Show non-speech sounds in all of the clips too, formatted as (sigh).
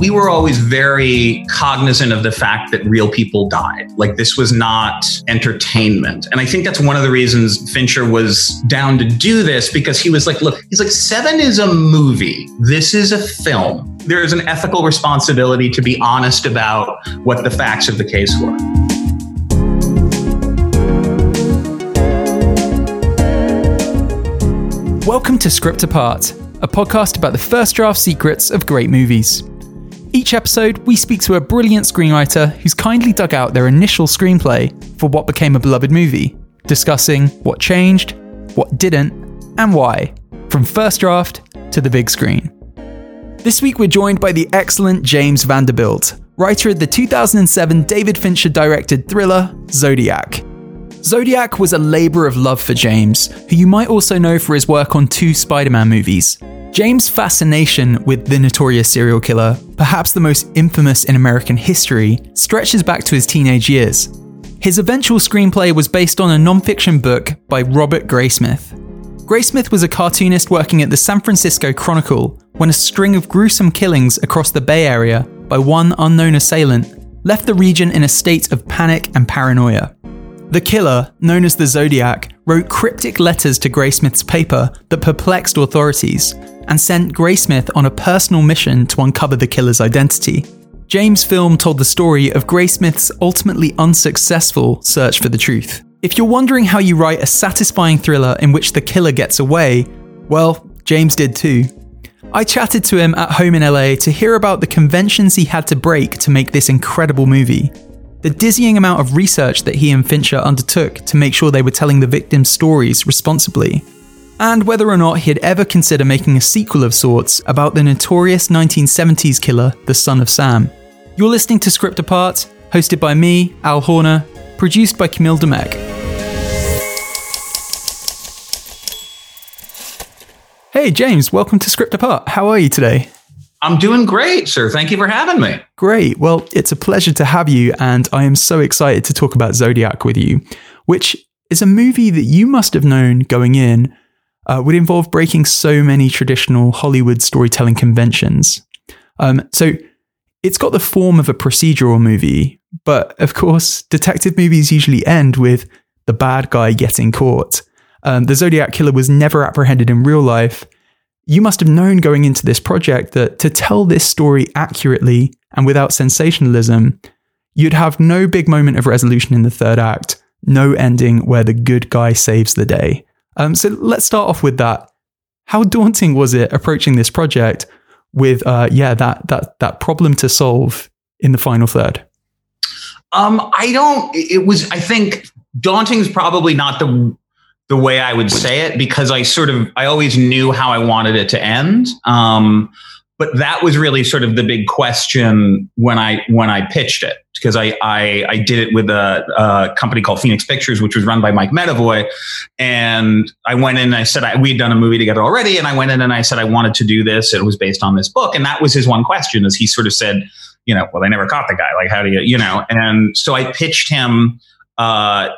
we were always very cognizant of the fact that real people died. Like this was not entertainment. And I think that's one of the reasons Fincher was down to do this because he was like, look, he's like, Seven is a movie. This is a film. There is an ethical responsibility to be honest about what the facts of the case were. Welcome to Script Apart, a podcast about the first draft secrets of great movies. Each episode, we speak to a brilliant screenwriter who's kindly dug out their initial screenplay for what became a beloved movie, discussing what changed, what didn't, and why, from first draft to the big screen. This week, we're joined by the excellent James Vanderbilt, writer of the 2007 David Fincher directed thriller Zodiac. Zodiac was a labour of love for James, who you might also know for his work on two Spider Man movies, James' fascination with the notorious serial killer, perhaps the most infamous in American history, stretches back to his teenage years. His eventual screenplay was based on a non-fiction book by Robert Graysmith. Graysmith was a cartoonist working at the San Francisco Chronicle when a string of gruesome killings across the Bay Area by one unknown assailant left the region in a state of panic and paranoia. The killer, known as the Zodiac, wrote cryptic letters to Graysmith's paper that perplexed authorities and sent Graysmith on a personal mission to uncover the killer's identity. James' film told the story of Graysmith's ultimately unsuccessful search for the truth. If you're wondering how you write a satisfying thriller in which the killer gets away, well, James did too. I chatted to him at home in LA to hear about the conventions he had to break to make this incredible movie the dizzying amount of research that he and Fincher undertook to make sure they were telling the victims' stories responsibly, and whether or not he'd ever consider making a sequel of sorts about the notorious 1970s killer, the Son of Sam. You're listening to Script Apart, hosted by me, Al Horner, produced by Camille Demek. Hey James, welcome to Script Apart. How are you today? I'm doing great, sir. Thank you for having me. Great. Well, it's a pleasure to have you, and I am so excited to talk about Zodiac with you, which is a movie that you must have known going in uh, would involve breaking so many traditional Hollywood storytelling conventions. Um, so it's got the form of a procedural movie, but of course, detective movies usually end with the bad guy getting caught. Um, the Zodiac killer was never apprehended in real life you must have known going into this project that to tell this story accurately and without sensationalism, you'd have no big moment of resolution in the third act, no ending where the good guy saves the day. Um, so let's start off with that. How daunting was it approaching this project with, uh, yeah, that that that problem to solve in the final third? Um, I don't. It was. I think daunting is probably not the the way I would say it because I sort of I always knew how I wanted it to end. Um, but that was really sort of the big question when I when I pitched it because I I, I did it with a, a, company called Phoenix Pictures, which was run by Mike Medavoy, and I went in and I said I, we'd done a movie together already, and I went in and I said I wanted to do this. It was based on this book, and that was his one question. Is he sort of said, you know, well they never caught the guy. Like how do you you know? And so I pitched him. Uh,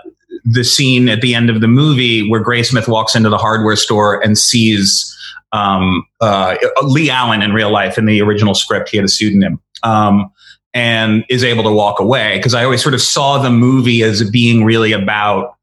the scene at the end of the movie where Graysmith walks into the hardware store and sees um, uh, Lee Allen in real life. In the original script, he had a pseudonym. Um, and is able to walk away because I always sort of saw the movie as being really about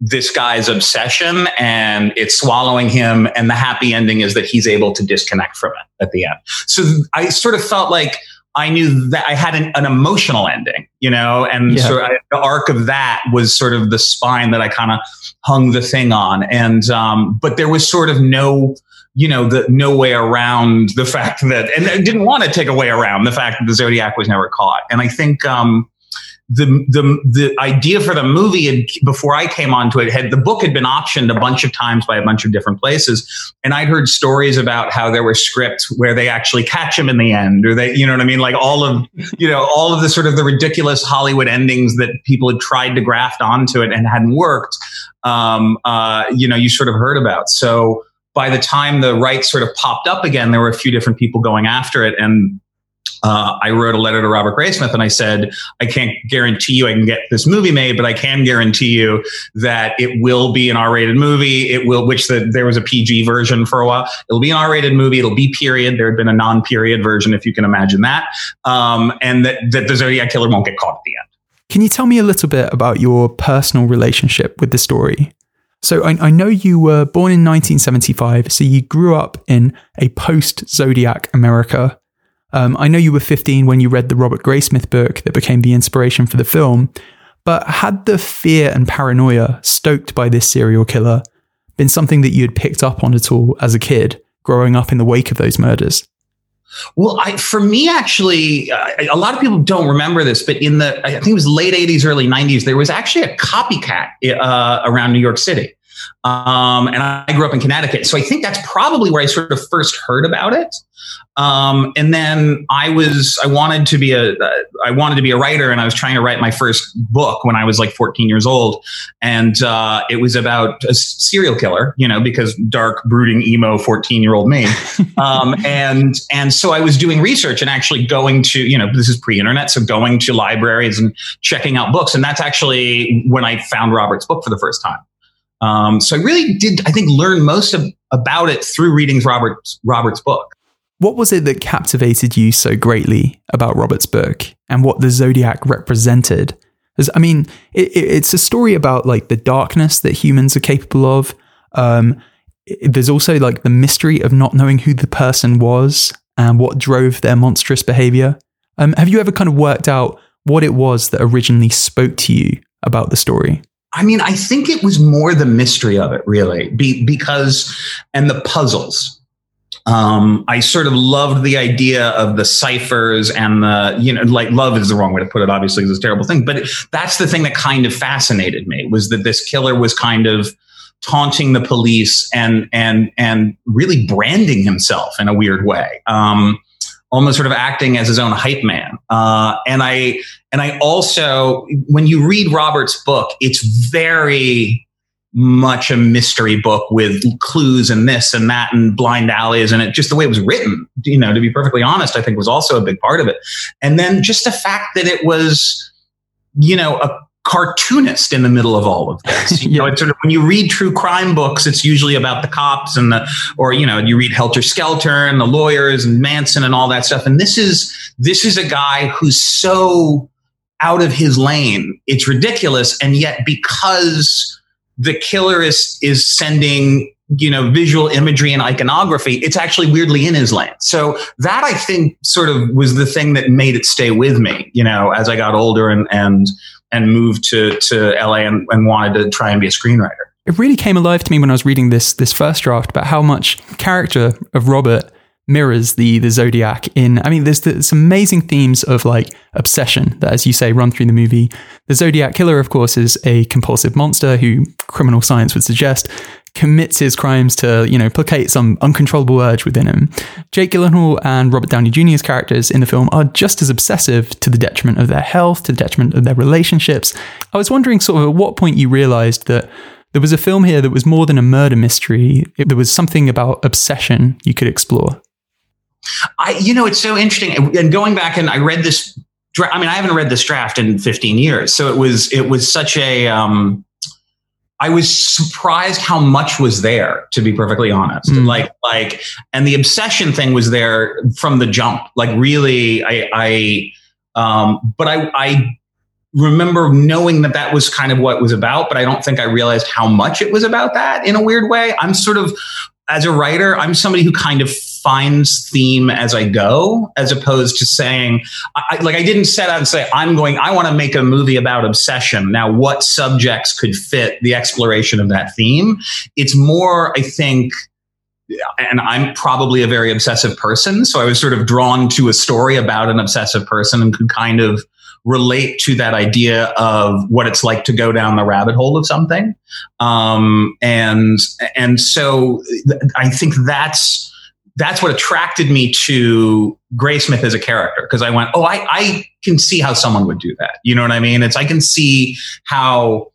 this guy's obsession and it's swallowing him and the happy ending is that he's able to disconnect from it at the end so i sort of felt like I knew that I had an, an emotional ending, you know, and yeah. so I, the arc of that was sort of the spine that I kind of hung the thing on. And, um, but there was sort of no, you know, the no way around the (laughs) fact that, and I didn't want to take a way around the fact that the Zodiac was never caught. And I think, um, the the the idea for the movie had, before I came onto it had the book had been optioned a bunch of times by a bunch of different places, and I'd heard stories about how there were scripts where they actually catch him in the end, or they, you know what I mean, like all of you know all of the sort of the ridiculous Hollywood endings that people had tried to graft onto it and hadn't worked. Um, uh, you know, you sort of heard about. So by the time the rights sort of popped up again, there were a few different people going after it, and uh, I wrote a letter to Robert Graysmith and I said, I can't guarantee you I can get this movie made, but I can guarantee you that it will be an R-rated movie. It will, which the, there was a PG version for a while. It'll be an R-rated movie. It'll be period. There had been a non-period version, if you can imagine that, um, and that, that the Zodiac killer won't get caught at the end. Can you tell me a little bit about your personal relationship with the story? So I, I, know you were born in 1975, so you grew up in a post Zodiac America. Um, I know you were 15 when you read the Robert Graysmith book that became the inspiration for the film, but had the fear and paranoia stoked by this serial killer been something that you had picked up on at all as a kid, growing up in the wake of those murders? Well, I, for me, actually, uh, a lot of people don't remember this, but in the, I think it was late 80s, early 90s, there was actually a copycat uh, around New York City. Um, and I grew up in Connecticut. So I think that's probably where I sort of first heard about it. Um, and then I was, I wanted to be a, uh, I wanted to be a writer and I was trying to write my first book when I was like 14 years old. And, uh, it was about a serial killer, you know, because dark, brooding, emo 14 year old me. (laughs) um, and, and so I was doing research and actually going to, you know, this is pre internet. So going to libraries and checking out books. And that's actually when I found Robert's book for the first time. Um, so I really did, I think, learn most of, about it through reading Robert's Robert's book. What was it that captivated you so greatly about Robert's book and what the Zodiac represented? I mean, it, it, it's a story about like the darkness that humans are capable of. Um, it, there's also like the mystery of not knowing who the person was and what drove their monstrous behavior. Um, have you ever kind of worked out what it was that originally spoke to you about the story? I mean, I think it was more the mystery of it, really, Be, because and the puzzles. Um, I sort of loved the idea of the ciphers and the, you know, like love is the wrong way to put it, obviously, it's a terrible thing. But it, that's the thing that kind of fascinated me was that this killer was kind of taunting the police and and and really branding himself in a weird way. Um, almost sort of acting as his own hype man. Uh, and I and I also, when you read Robert's book, it's very much a mystery book with clues and this and that and blind alleys and it just the way it was written you know to be perfectly honest i think was also a big part of it and then just the fact that it was you know a cartoonist in the middle of all of this. You (laughs) know, it's sort of when you read true crime books, it's usually about the cops and the, or you know, you read Helter Skelter and the lawyers and Manson and all that stuff. And this is this is a guy who's so out of his lane, it's ridiculous. And yet, because the killer is is sending you know visual imagery and iconography it's actually weirdly in his lane so that i think sort of was the thing that made it stay with me you know as i got older and and and moved to to LA and, and wanted to try and be a screenwriter. It really came alive to me when I was reading this this first draft about how much character of Robert mirrors the the zodiac in i mean there's, some amazing themes of like obsession that as you say run through the movie the zodiac killer of course is a compulsive monster who criminal science would suggest commits his crimes to, you know, placate some uncontrollable urge within him. Jake Gyllenhaal and Robert Downey Jr.'s characters in the film are just as obsessive to the detriment of their health, to the detriment of their relationships. I was wondering sort of at what point you realized that there was a film here that was more than a murder mystery. There was something about obsession you could explore. I, you know, it's so interesting. And going back and I read this, I mean, I haven't read this draft in 15 years. So it was, it was such a, um, I was surprised how much was there, to be perfectly honest. Mm. Like, like, and the obsession thing was there from the jump. Like, really, I, I, um, but I, I remember knowing that that was kind of what it was about, but I don't think I realized how much it was about that in a weird way. I'm sort of, as a writer, I'm somebody who kind of finds theme as I go, as opposed to saying, I, like, I didn't set out and say, I'm going, I want to make a movie about obsession. Now, what subjects could fit the exploration of that theme? It's more, I think, and I'm probably a very obsessive person. So I was sort of drawn to a story about an obsessive person and could kind of relate to that idea of what it's like to go down the rabbit hole of something. Um, and, and so I think that's, that's what attracted me to Graysmith as a character because I went, oh, I, I can see how someone would do that. You know what I mean? It's I can see how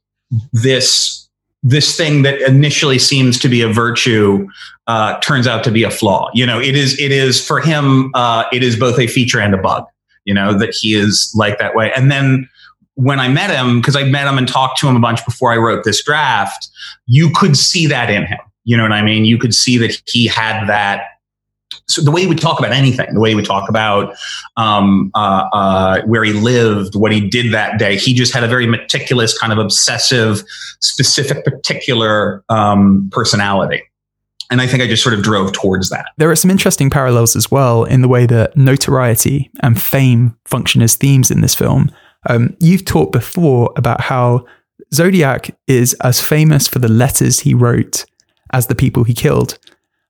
this this thing that initially seems to be a virtue uh, turns out to be a flaw. You know, it is it is for him. Uh, it is both a feature and a bug. You know that he is like that way. And then when I met him, because I met him and talked to him a bunch before I wrote this draft, you could see that in him. You know what I mean? You could see that he had that so the way would talk about anything, the way would talk about um, uh, uh, where he lived, what he did that day, he just had a very meticulous, kind of obsessive, specific, particular um, personality. And I think I just sort of drove towards that. There are some interesting parallels as well in the way that notoriety and fame function as themes in this film. Um, you've talked before about how Zodiac is as famous for the letters he wrote as the people he killed.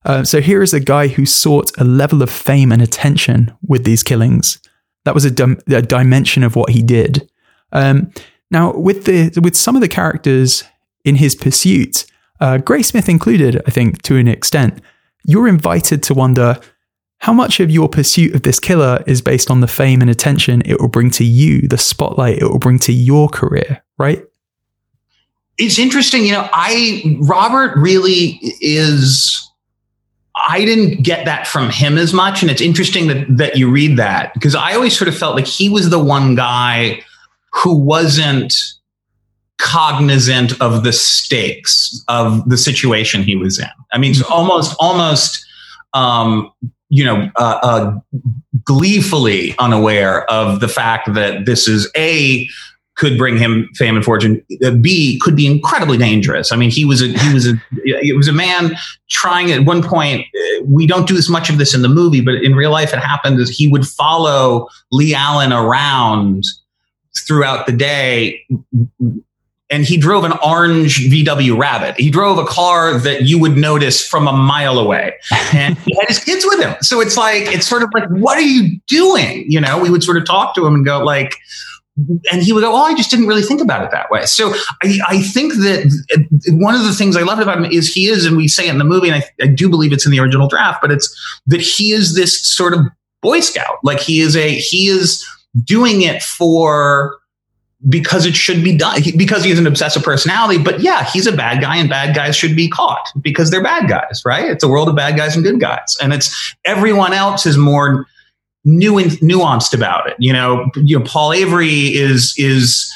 Uh, so here is a guy who sought a level of fame and attention with these killings. That was a, dim- a dimension of what he did. Um, now, with the with some of the characters in his pursuit, uh, Graysmith included, I think, to an extent, you're invited to wonder how much of your pursuit of this killer is based on the fame and attention it will bring to you, the spotlight it will bring to your career, right? It's interesting, you know. I Robert really is I didn't get that from him as much. And it's interesting that, that you read that because I always sort of felt like he was the one guy who wasn't cognizant of the stakes of the situation he was in. I mean, mm-hmm. almost, almost, um, you know, uh, uh, gleefully unaware of the fact that this is a could bring him fame and fortune. Uh, B could be incredibly dangerous. I mean, he was a he was a it was a man trying at one point. Uh, we don't do as much of this in the movie, but in real life, it happened as he would follow Lee Allen around throughout the day. And he drove an orange VW Rabbit. He drove a car that you would notice from a mile away. And he had his kids with him. So it's like, it's sort of like, what are you doing? You know, we would sort of talk to him and go, like, and he would go, Oh, I just didn't really think about it that way. So I, I think that uh, one of the things I loved about him is he is, and we say it in the movie, and I, I do believe it's in the original draft, but it's that he is this sort of Boy Scout. Like he is a, he is doing it for, because it should be done because he's an obsessive personality. But yeah, he's a bad guy and bad guys should be caught because they're bad guys, right? It's a world of bad guys and good guys. And it's everyone else is more new and nuanced about it. You know, you know, Paul Avery is is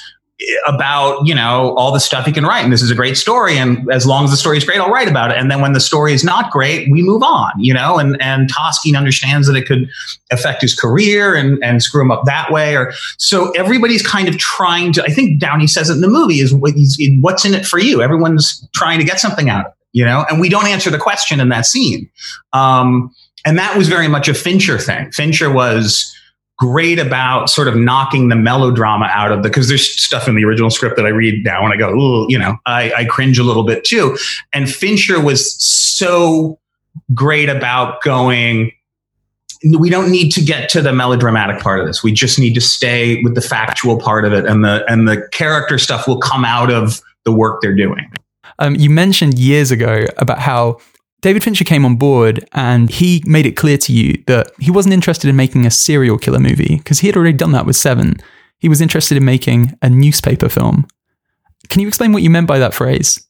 about you know all the stuff he can write and this is a great story and as long as the story is great i'll write about it and then when the story is not great we move on you know? And and Toschi understands that it could affect his career and and screw him up that way or so everybody's kind of trying to i think downey says it in the movie is what's in it for you? Everyone's trying to get something out of it you know? And we don't answer the question in that scene. Um, and that was very much a Fincher thing. Fincher was great about sort of knocking the melodrama out of the because there's stuff in the original script that I read now and I go, Ooh, you know, I, I cringe a little bit too. And Fincher was so great about going, we don't need to get to the melodramatic part of this. We just need to stay with the factual part of it, and the and the character stuff will come out of the work they're doing. Um, you mentioned years ago about how David Fincher came on board and he made it clear to you that he wasn't interested in making a serial killer movie because he had already done that with Seven. He was interested in making a newspaper film. Can you explain what you meant by that phrase?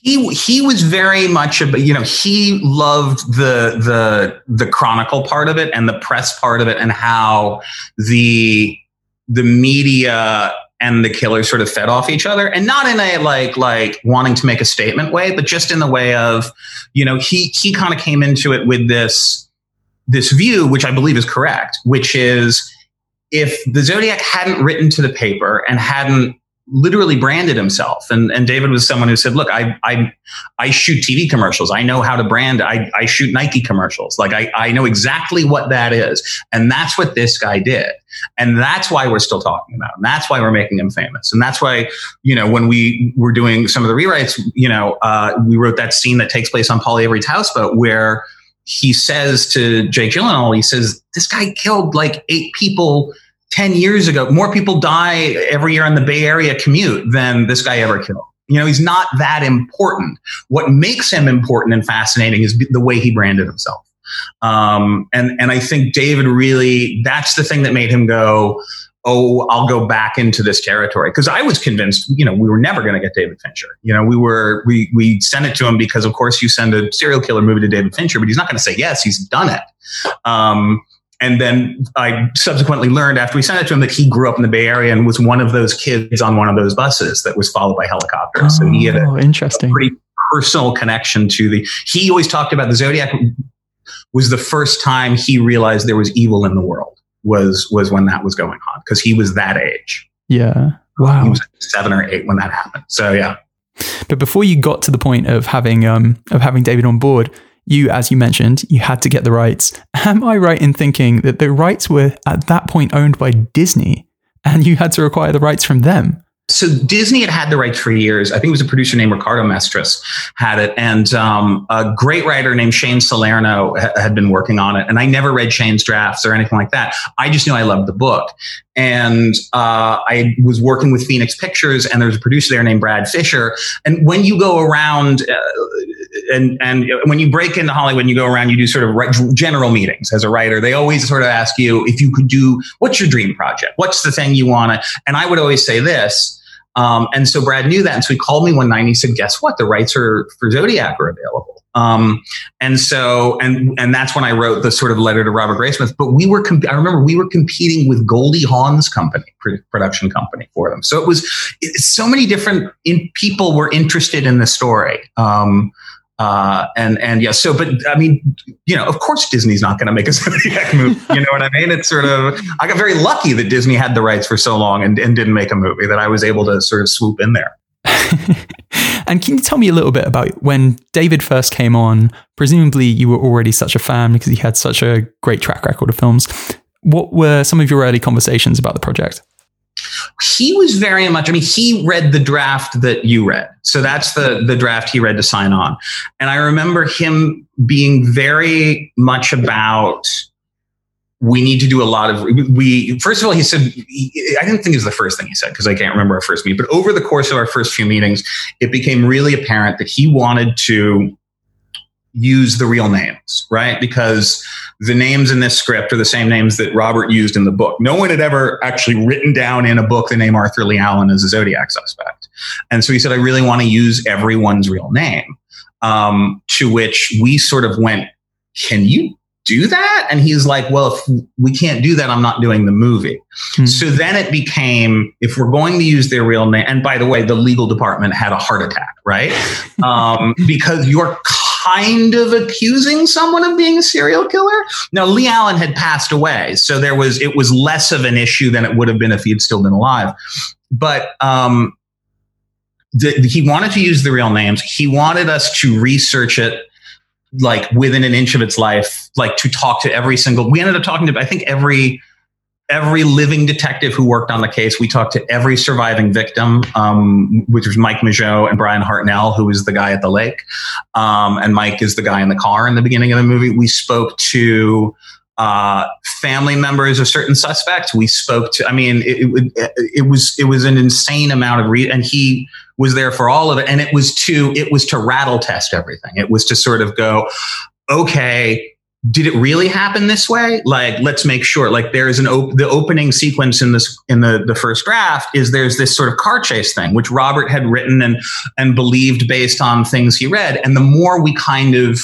He he was very much a you know he loved the the the chronicle part of it and the press part of it and how the the media and the killer sort of fed off each other and not in a like like wanting to make a statement way but just in the way of you know he he kind of came into it with this this view which i believe is correct which is if the zodiac hadn't written to the paper and hadn't literally branded himself. And, and David was someone who said, look, I, I, I shoot TV commercials. I know how to brand. I, I shoot Nike commercials. Like I, I know exactly what that is. And that's what this guy did. And that's why we're still talking about him. That's why we're making him famous. And that's why, you know, when we were doing some of the rewrites, you know, uh, we wrote that scene that takes place on Paul Avery's houseboat where he says to Jake Gyllenhaal, he says, this guy killed like eight people 10 years ago, more people die every year on the Bay Area commute than this guy ever killed. You know, he's not that important. What makes him important and fascinating is the way he branded himself. Um, and, and I think David really, that's the thing that made him go, oh, I'll go back into this territory. Cause I was convinced, you know, we were never going to get David Fincher. You know, we were, we, we sent it to him because of course you send a serial killer movie to David Fincher, but he's not going to say yes, he's done it. Um, and then I subsequently learned after we sent it to him that he grew up in the Bay Area and was one of those kids on one of those buses that was followed by helicopters. Oh, so he had a, interesting. A pretty personal connection to the. He always talked about the Zodiac was the first time he realized there was evil in the world. Was was when that was going on because he was that age. Yeah. Wow. He was seven or eight when that happened. So yeah. But before you got to the point of having um of having David on board, you, as you mentioned, you had to get the rights. Am I right in thinking that the rights were at that point owned by Disney and you had to acquire the rights from them? so Disney had had the rights for years. I think it was a producer named Ricardo Mestres had it, and um, a great writer named Shane Salerno ha- had been working on it. And I never read Shane's drafts or anything like that. I just knew I loved the book, and uh, I was working with Phoenix Pictures, and there's a producer there named Brad Fischer. And when you go around, uh, and and when you break into Hollywood, and you go around, you do sort of general meetings as a writer. They always sort of ask you if you could do what's your dream project, what's the thing you want to, and I would always say this um, and so Brad knew that. And so he called me one night and he said, guess what? The rights are for Zodiac are available. Um, and so, and, and that's when I wrote the sort of letter to Robert Graysmith. But we were, comp- I remember we were competing with Goldie Hawn's company, production company for them. So it was it, so many different in, people were interested in the story. Um, uh, and and yeah, so but I mean, you know, of course Disney's not going to make a (laughs) Zodiac movie. You know what I mean? It's sort of I got very lucky that Disney had the rights for so long and, and didn't make a movie that I was able to sort of swoop in there. (laughs) and can you tell me a little bit about when David first came on? Presumably, you were already such a fan because he had such a great track record of films. What were some of your early conversations about the project? He was very much i mean he read the draft that you read. So that's the the draft he read to sign on. And i remember him being very much about we need to do a lot of we first of all he said i didn't think it was the first thing he said because i can't remember our first meet but over the course of our first few meetings it became really apparent that he wanted to use the real names right because the names in this script are the same names that Robert used in the book. No one had ever actually written down in a book the name Arthur Lee Allen as a Zodiac suspect. And so he said, I really want to use everyone's real name. Um, to which we sort of went, Can you do that? And he's like, Well, if we can't do that, I'm not doing the movie. Mm-hmm. So then it became, if we're going to use their real name, and by the way, the legal department had a heart attack, right? (laughs) um, because you're kind of accusing someone of being a serial killer. Now, Lee Allen had passed away, so there was it was less of an issue than it would have been if he had still been alive. But um, the, he wanted to use the real names. He wanted us to research it like within an inch of its life, like to talk to every single. We ended up talking to I think every every living detective who worked on the case. We talked to every surviving victim, um, which was Mike Mageau and Bryan Hartnell, who was the guy at the lake. Um, and Mike is the guy in the car in the beginning of the movie. We spoke to uh, family members of certain suspects. We spoke to, I mean, it, it, it was, it was an insane amount of read and he was there for all of it. And it was to, it was to rattle test everything. It was to sort of go, okay, did it really happen this way? Like, let's make sure. Like, there is an op- the opening sequence in this in the the first draft is there's this sort of car chase thing, which Robert had written and and believed based on things he read. And the more we kind of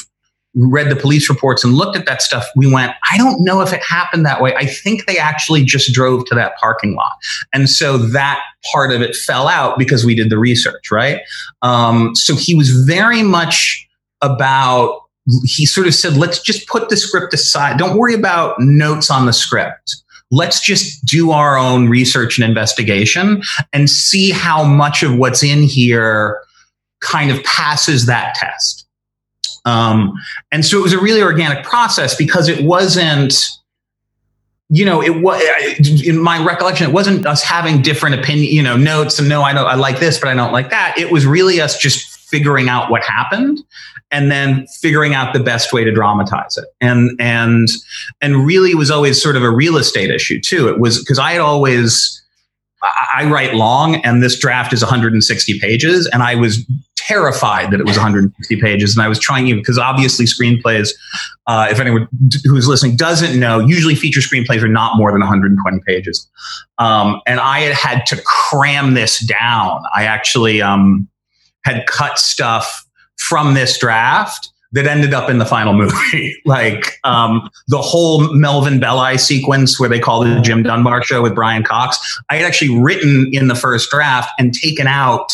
read the police reports and looked at that stuff, we went, I don't know if it happened that way. I think they actually just drove to that parking lot. And so that part of it fell out because we did the research, right? Um, so he was very much about he sort of said, let's just put the script aside. Don't worry about notes on the script. Let's just do our own research and investigation and see how much of what's in here kind of passes that test. Um, and so it was a really organic process because it wasn't, you know, it was in my recollection, it wasn't us having different opinion, you know, notes and no, I know I like this, but I don't like that. It was really us just figuring out what happened and then figuring out the best way to dramatize it. And and and really was always sort of a real estate issue too. It was because I had always I write long and this draft is 160 pages and I was terrified that it was 160 pages, and I was trying to because obviously screenplays, uh, if anyone who's listening doesn't know, usually feature screenplays are not more than 120 pages, um, and I had had to cram this down. I actually um, had cut stuff from this draft that ended up in the final movie. (laughs) like um, the whole Melvin Belli sequence where they call the Jim Dunbar show with Brian Cox, I had actually written in the first draft and taken out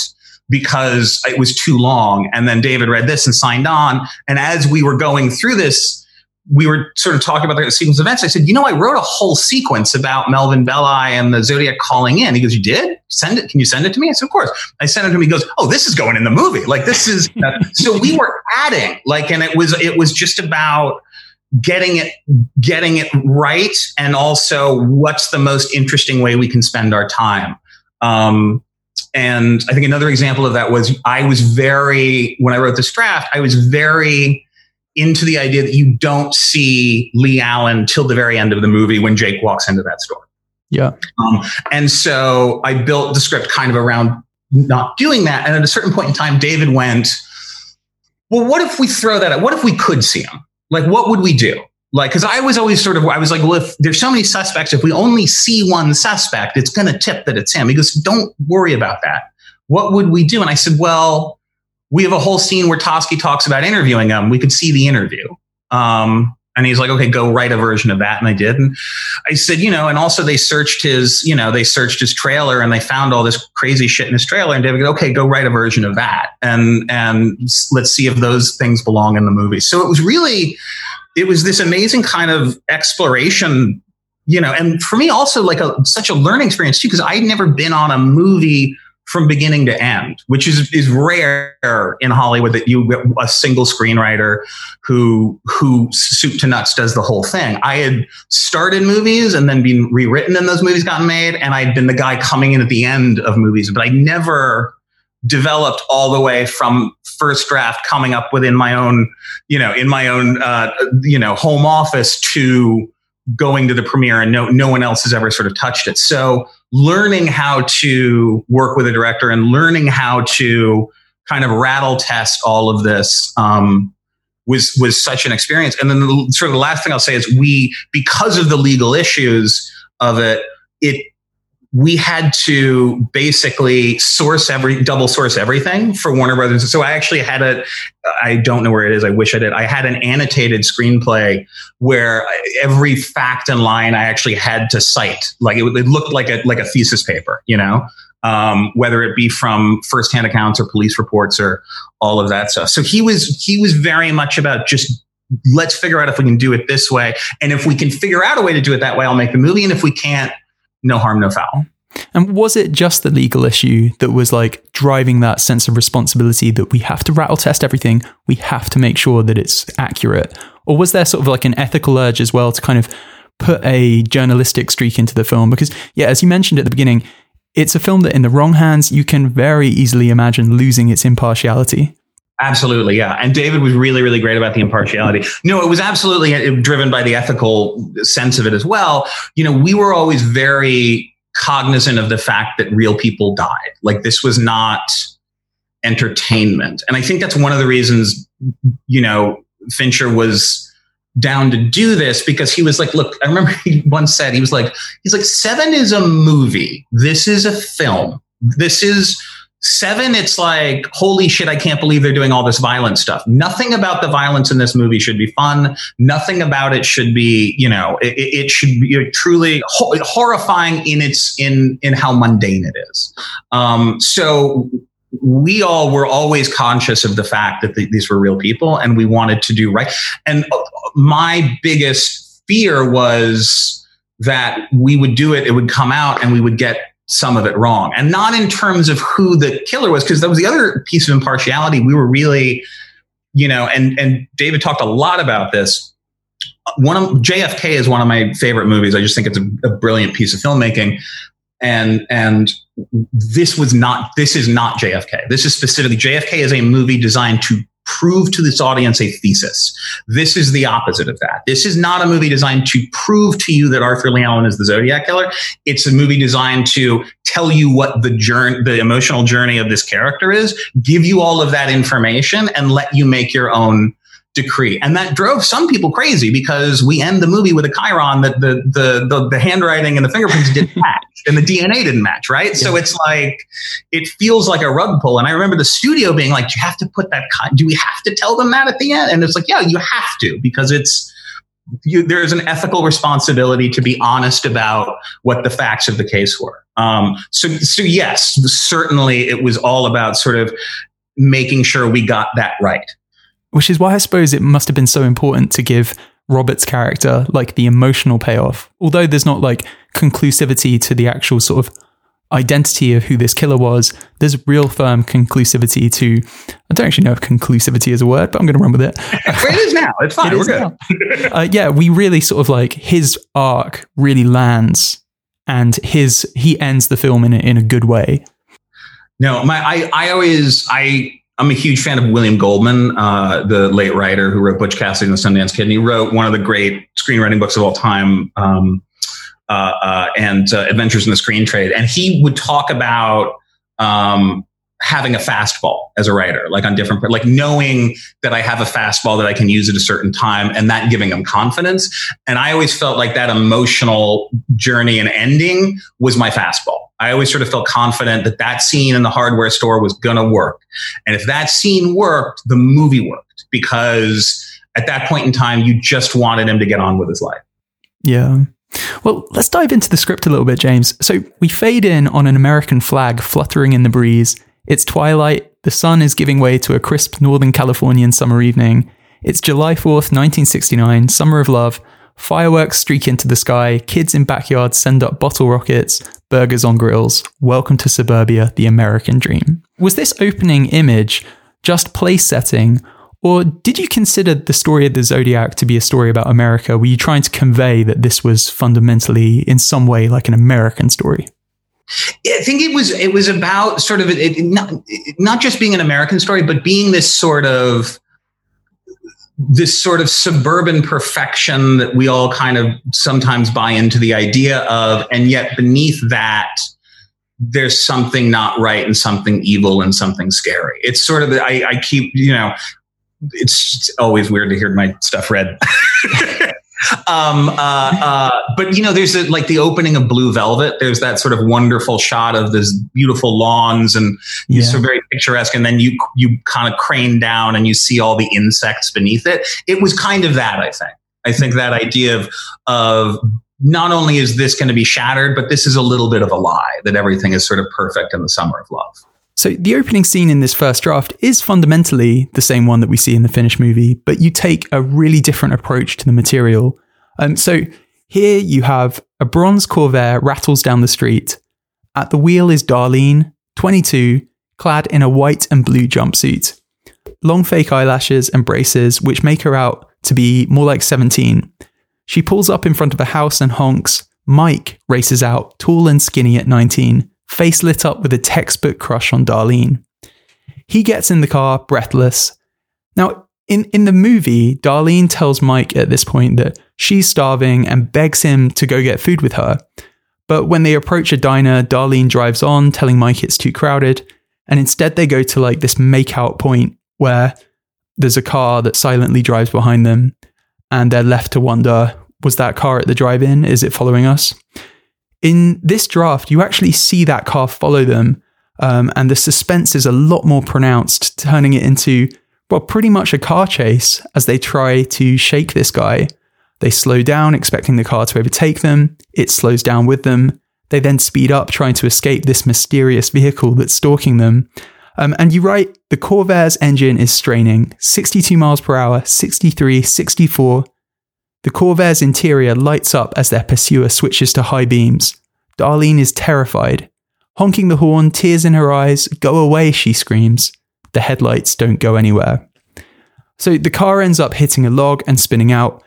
because it was too long. And then David read this and signed on. And as we were going through this, we were sort of talking about the sequence of events. I said, you know, I wrote a whole sequence about Melvin Belli and the Zodiac calling in. He goes, you did? Send it. Can you send it to me? I said, of course. I sent it to him. He goes, oh, this is going in the movie. Like this is, (laughs) so we were adding like, and it was, it was just about getting it, getting it right. And also what's the most interesting way we can spend our time. Um, and I think another example of that was I was very, when I wrote this draft, I was very, into the idea that you don't see Lee Allen till the very end of the movie when Jake walks into that store. Yeah. Um, and so I built the script kind of around not doing that. And at a certain point in time, David went, well, what if we throw that out? What if we could see him? Like, what would we do? Like, because I was always sort of, I was like, well, if there's so many suspects, if we only see one suspect, it's going to tip that it's him. He goes, don't worry about that. What would we do? And I said, well, we have a whole scene where Toschi talks about interviewing him. We could see the interview. Um, and he's like, okay, go write a version of that. And I did. And I said, you know, and also they searched his, you know, they searched his trailer and they found all this crazy shit in his trailer. And David goes, okay, go write a version of that. And, and let's see if those things belong in the movie. So it was really, it was this amazing kind of exploration, you know, and for me also like a, such a learning experience too, because I'd never been on a movie from beginning to end, which is is rare in Hollywood that you get a single screenwriter who who soup to nuts does the whole thing. I had started movies and then been rewritten and those movies gotten made, and I'd been the guy coming in at the end of movies, but I never developed all the way from first draft coming up within my own you know in my own uh, you know home office to going to the premiere and no no one else has ever sort of touched it so learning how to work with a director and learning how to kind of rattle test all of this um, was was such an experience. And then the, sort of the last thing I'll say is we because of the legal issues of it, it we had to basically source every double source everything for Warner Brothers. So I actually had a I don't know where it is. I wish I did. I had an annotated screenplay where every fact and line I actually had to cite. Like it, it looked like a like a thesis paper, you know, um, whether it be from firsthand accounts or police reports or all of that stuff. So he was he was very much about just let's figure out if we can do it this way, and if we can figure out a way to do it that way, I'll make the movie, and if we can't no harm, no foul. And was it just the legal issue that was like driving that sense of responsibility that we have to rattle test everything, we have to make sure that it's accurate? Or was there sort of like an ethical urge as well to kind of put a journalistic streak into the film? Because, yeah, as you mentioned at the beginning, it's a film that in the wrong hands, you can very easily imagine losing its impartiality. Absolutely, yeah. And David was really, really great about the impartiality. No, it was absolutely uh, driven by the ethical sense of it as well. You know, we were always very cognizant of the fact that real people died. Like this was not entertainment. And I think that's one of the reasons, you know, Fincher was down to do this because he was like, look, I remember (laughs) he once said, he was like, he's like, seven is a movie. This is a film. This is Seven, it's like, holy shit, I can't believe they're doing all this violent stuff. Nothing about the violence in this movie should be fun. Nothing about it should be, you know, it, it should be truly ho- horrifying in its in in how mundane it is. Um, so we all were always conscious of the fact that the, these were real people and we wanted to do right. And my biggest fear was that we would do it, it would come out and we would get some of it wrong. And not in terms of who the killer was because that was the other piece of impartiality we were really you know and and david talked a lot about this. One of jfk is one of my favorite movies. I just think it's a, a brilliant piece of filmmaking. And and this was not this is not jfk this is specifically jfk is a movie designed to prove to this audience a thesis. This is the opposite of that. This is not a movie designed to prove to you that Arthur Lee Allen is the Zodiac killer. It's a movie designed to tell you what the journey, the emotional journey of this character is, give you all of that information, and let you make your own decree. And that drove some people crazy because we end the movie with a chyron that the the the, the handwriting and the fingerprints didn't (laughs) match and the DNA didn't match, right? Yeah. So it's like it feels like a rug pull. And I remember the studio being like, "Do you have to put that? Do we have to tell them that at the end?" And it's like, "Yeah, you have to because it's." You, there's an ethical responsibility to be honest about what the facts of the case were. Um, so, so yes, certainly it was all about sort of making sure we got that right which is why I suppose it must have been so important to give Robert's character like the emotional payoff. Although there's not like conclusivity to the actual sort of identity of who this killer was, there's real firm conclusivity to. I don't actually know if conclusivity is a word, but I'm going to run with it. (laughs) it is now. It's fine. It We're good. (laughs) uh, yeah, we really sort of like his arc really lands, and his he ends the film in a, in a good way. No, my I I always I I'm a huge fan of William Goldman, uh, the late writer who wrote Butch Cassidy and the Sundance Kid. And he wrote one of the great screenwriting books of all time, um, uh, uh, and uh, Adventures in the Screen Trade. And he would talk about um, having a fastball as a writer, like on different, like knowing that I have a fastball that I can use at a certain time and that giving them confidence. And I always felt like that emotional journey and ending was my fastball. I always sort of felt confident that that scene in the hardware store was going to work. And if that scene worked, the movie worked because at that point in time, you just wanted him to get on with his life. Yeah. Well, let's dive into the script a little bit, James. So we fade in on an American flag fluttering in the breeze it's twilight, the sun is giving way to a crisp Northern Californian summer evening. It's July 4th, 1969, summer of love. Fireworks streak into the sky, kids in backyards send up bottle rockets, burgers on grills. Welcome to suburbia, the American dream. Was this opening image just place setting, or did you consider the story of the Zodiac to be a story about America? Were you trying to convey that this was fundamentally, in some way, like an American story? I think it was it was about sort of it, not not just being an American story, but being this sort of this sort of suburban perfection that we all kind of sometimes buy into the idea of, and yet beneath that, there's something not right and something evil and something scary. It's sort of I, I keep you know it's always weird to hear my stuff read. (laughs) um, uh, uh, but you know, there's a, like the opening of Blue Velvet. There's that sort of wonderful shot of this beautiful lawns and yeah. so very picturesque. And then you you kind of crane down and you see all the insects beneath it. It was kind of that. I think. I think that idea of of not only is this going to be shattered, but this is a little bit of a lie that everything is sort of perfect in the summer of love. So, the opening scene in this first draft is fundamentally the same one that we see in the finished movie, but you take a really different approach to the material. Um, so, here you have a bronze Corvair rattles down the street. At the wheel is Darlene, 22, clad in a white and blue jumpsuit. Long fake eyelashes and braces, which make her out to be more like 17. She pulls up in front of a house and honks. Mike races out, tall and skinny at 19 face lit up with a textbook crush on Darlene. He gets in the car, breathless. Now, in, in the movie, Darlene tells Mike at this point that she's starving and begs him to go get food with her. But when they approach a diner, Darlene drives on, telling Mike it's too crowded. And instead, they go to like this makeout point where there's a car that silently drives behind them. And they're left to wonder was that car at the drive in? Is it following us? In this draft, you actually see that car follow them, um, and the suspense is a lot more pronounced, turning it into, well, pretty much a car chase as they try to shake this guy. They slow down, expecting the car to overtake them. It slows down with them. They then speed up, trying to escape this mysterious vehicle that's stalking them. Um, and you write, the Corvair's engine is straining 62 miles per hour, 63, 64, the Corvair's interior lights up as their pursuer switches to high beams. Darlene is terrified. Honking the horn, tears in her eyes. Go away, she screams. The headlights don't go anywhere. So the car ends up hitting a log and spinning out.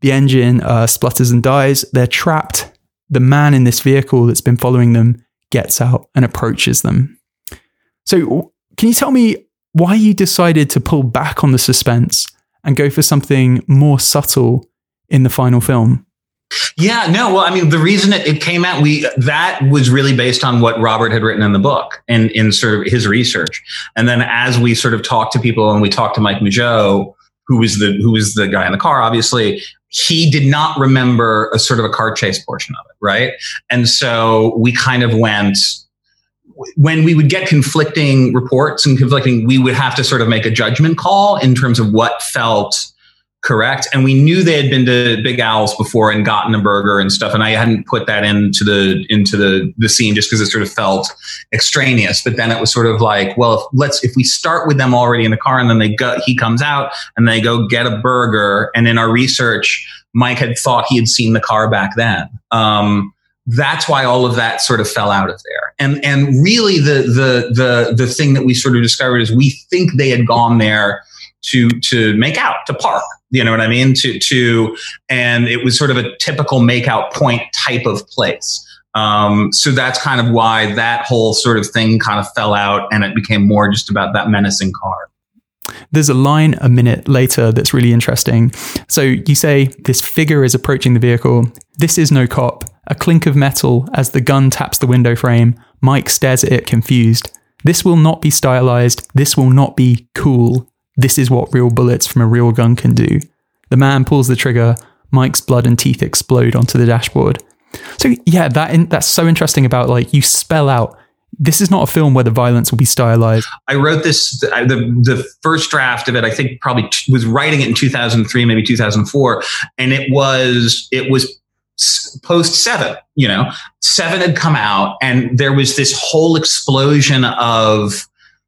The engine uh, splutters and dies. They're trapped. The man in this vehicle that's been following them gets out and approaches them. So, can you tell me why you decided to pull back on the suspense and go for something more subtle in the final film. Yeah, no, well, I mean, the reason it, it came out, we that was really based on what Robert had written in the book and in sort of his research. And then as we sort of talked to people and we talked to Mike Mageau, who was the who was the guy in the car, obviously, he did not remember a sort of a car chase portion of it, right? And so we kind of went when we would get conflicting reports and conflicting, we would have to sort of make a judgment call in terms of what felt correct. And we knew they had been to Big Owls before and gotten a burger and stuff. And I hadn't put that into the into the the scene just because it sort of felt extraneous. But then it was sort of like, well, if, let's if we start with them already in the car and then they go, he comes out and they go get a burger. And in our research, Mike had thought he had seen the car back then. Um, that's why all of that sort of fell out of there. And and really the the the the thing that we sort of discovered is we think they had gone there to to make out to park you know what i mean to to and it was sort of a typical make out point type of place um, so that's kind of why that whole sort of thing kind of fell out and it became more just about that menacing car there's a line a minute later that's really interesting. So you say this figure is approaching the vehicle. This is no cop. A clink of metal as the gun taps the window frame. Mike stares at it confused. This will not be stylized. This will not be cool. This is what real bullets from a real gun can do. The man pulls the trigger. Mike's blood and teeth explode onto the dashboard. So yeah, that in, that's so interesting about like you spell out this is not a film where the violence will be stylized. I wrote this the the first draft of it. I think probably was writing it in 2003, maybe 2004, and it was it was post seven. You know, seven had come out, and there was this whole explosion of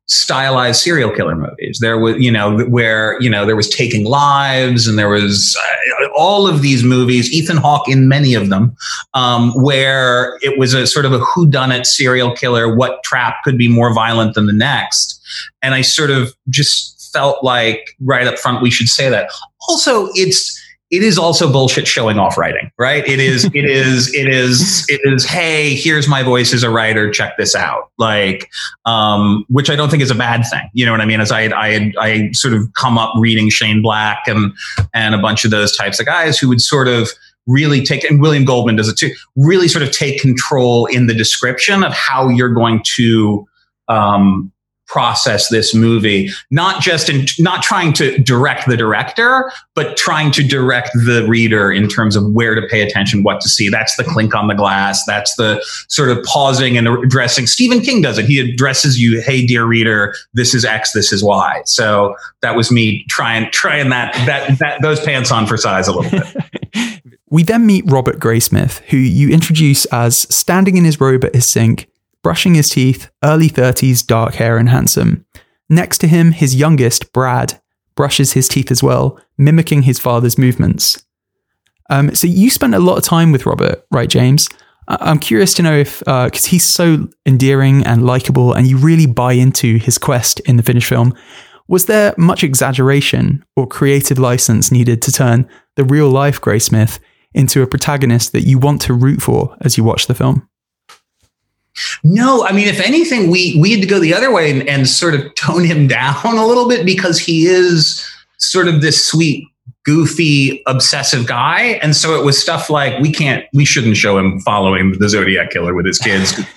stylized serial killer movies. There was, you know, where, you know, there was Taking Lives and there was uh, all of these movies, Ethan Hawke in many of them, um, where it was a sort of a whodunit serial killer. What trap could be more violent than the next? And I sort of just felt like right up front, we should say that. Also, it's, it is also bullshit showing off writing, right? It is, it (laughs) is, it is, it is, hey, here's my voice as a writer, check this out. Like, um, which I don't think is a bad thing. You know what I mean? As I, I, I sort of come up reading Shane Black and, and a bunch of those types of guys who would sort of, really take and William Goldman does it too really sort of take control in the description of how you're going to um, process this movie not just in not trying to direct the director but trying to direct the reader in terms of where to pay attention what to see. That's the clink on the glass. That's the sort of pausing and addressing. Stephen king does it. He addresses you hey dear reader this is x this is y. So that was me trying trying that that, that those pants on for size a little bit. (laughs) We then meet robert graysmith who you introduce as standing in his robe at his sink brushing his teeth, early 30s, dark hair, and handsome. Next to him, his youngest, Brad, brushes his teeth as well, mimicking his father's movements. Um, so you spent a lot of time with Robert, right, James? I'm curious to know if, because uh, he's so endearing and likable, and you really buy into his quest in the finished film, was there much exaggeration or creative license needed to turn the real life Graysmith into a protagonist that you want to root for as you watch the film? No, I mean, if anything, we we had to go the other way and, and sort of tone him (laughs) down a little bit because he is sort of this sweet, goofy, obsessive guy, and so it was stuff like we can't, we shouldn't show him following the Zodiac killer with his kids. (laughs)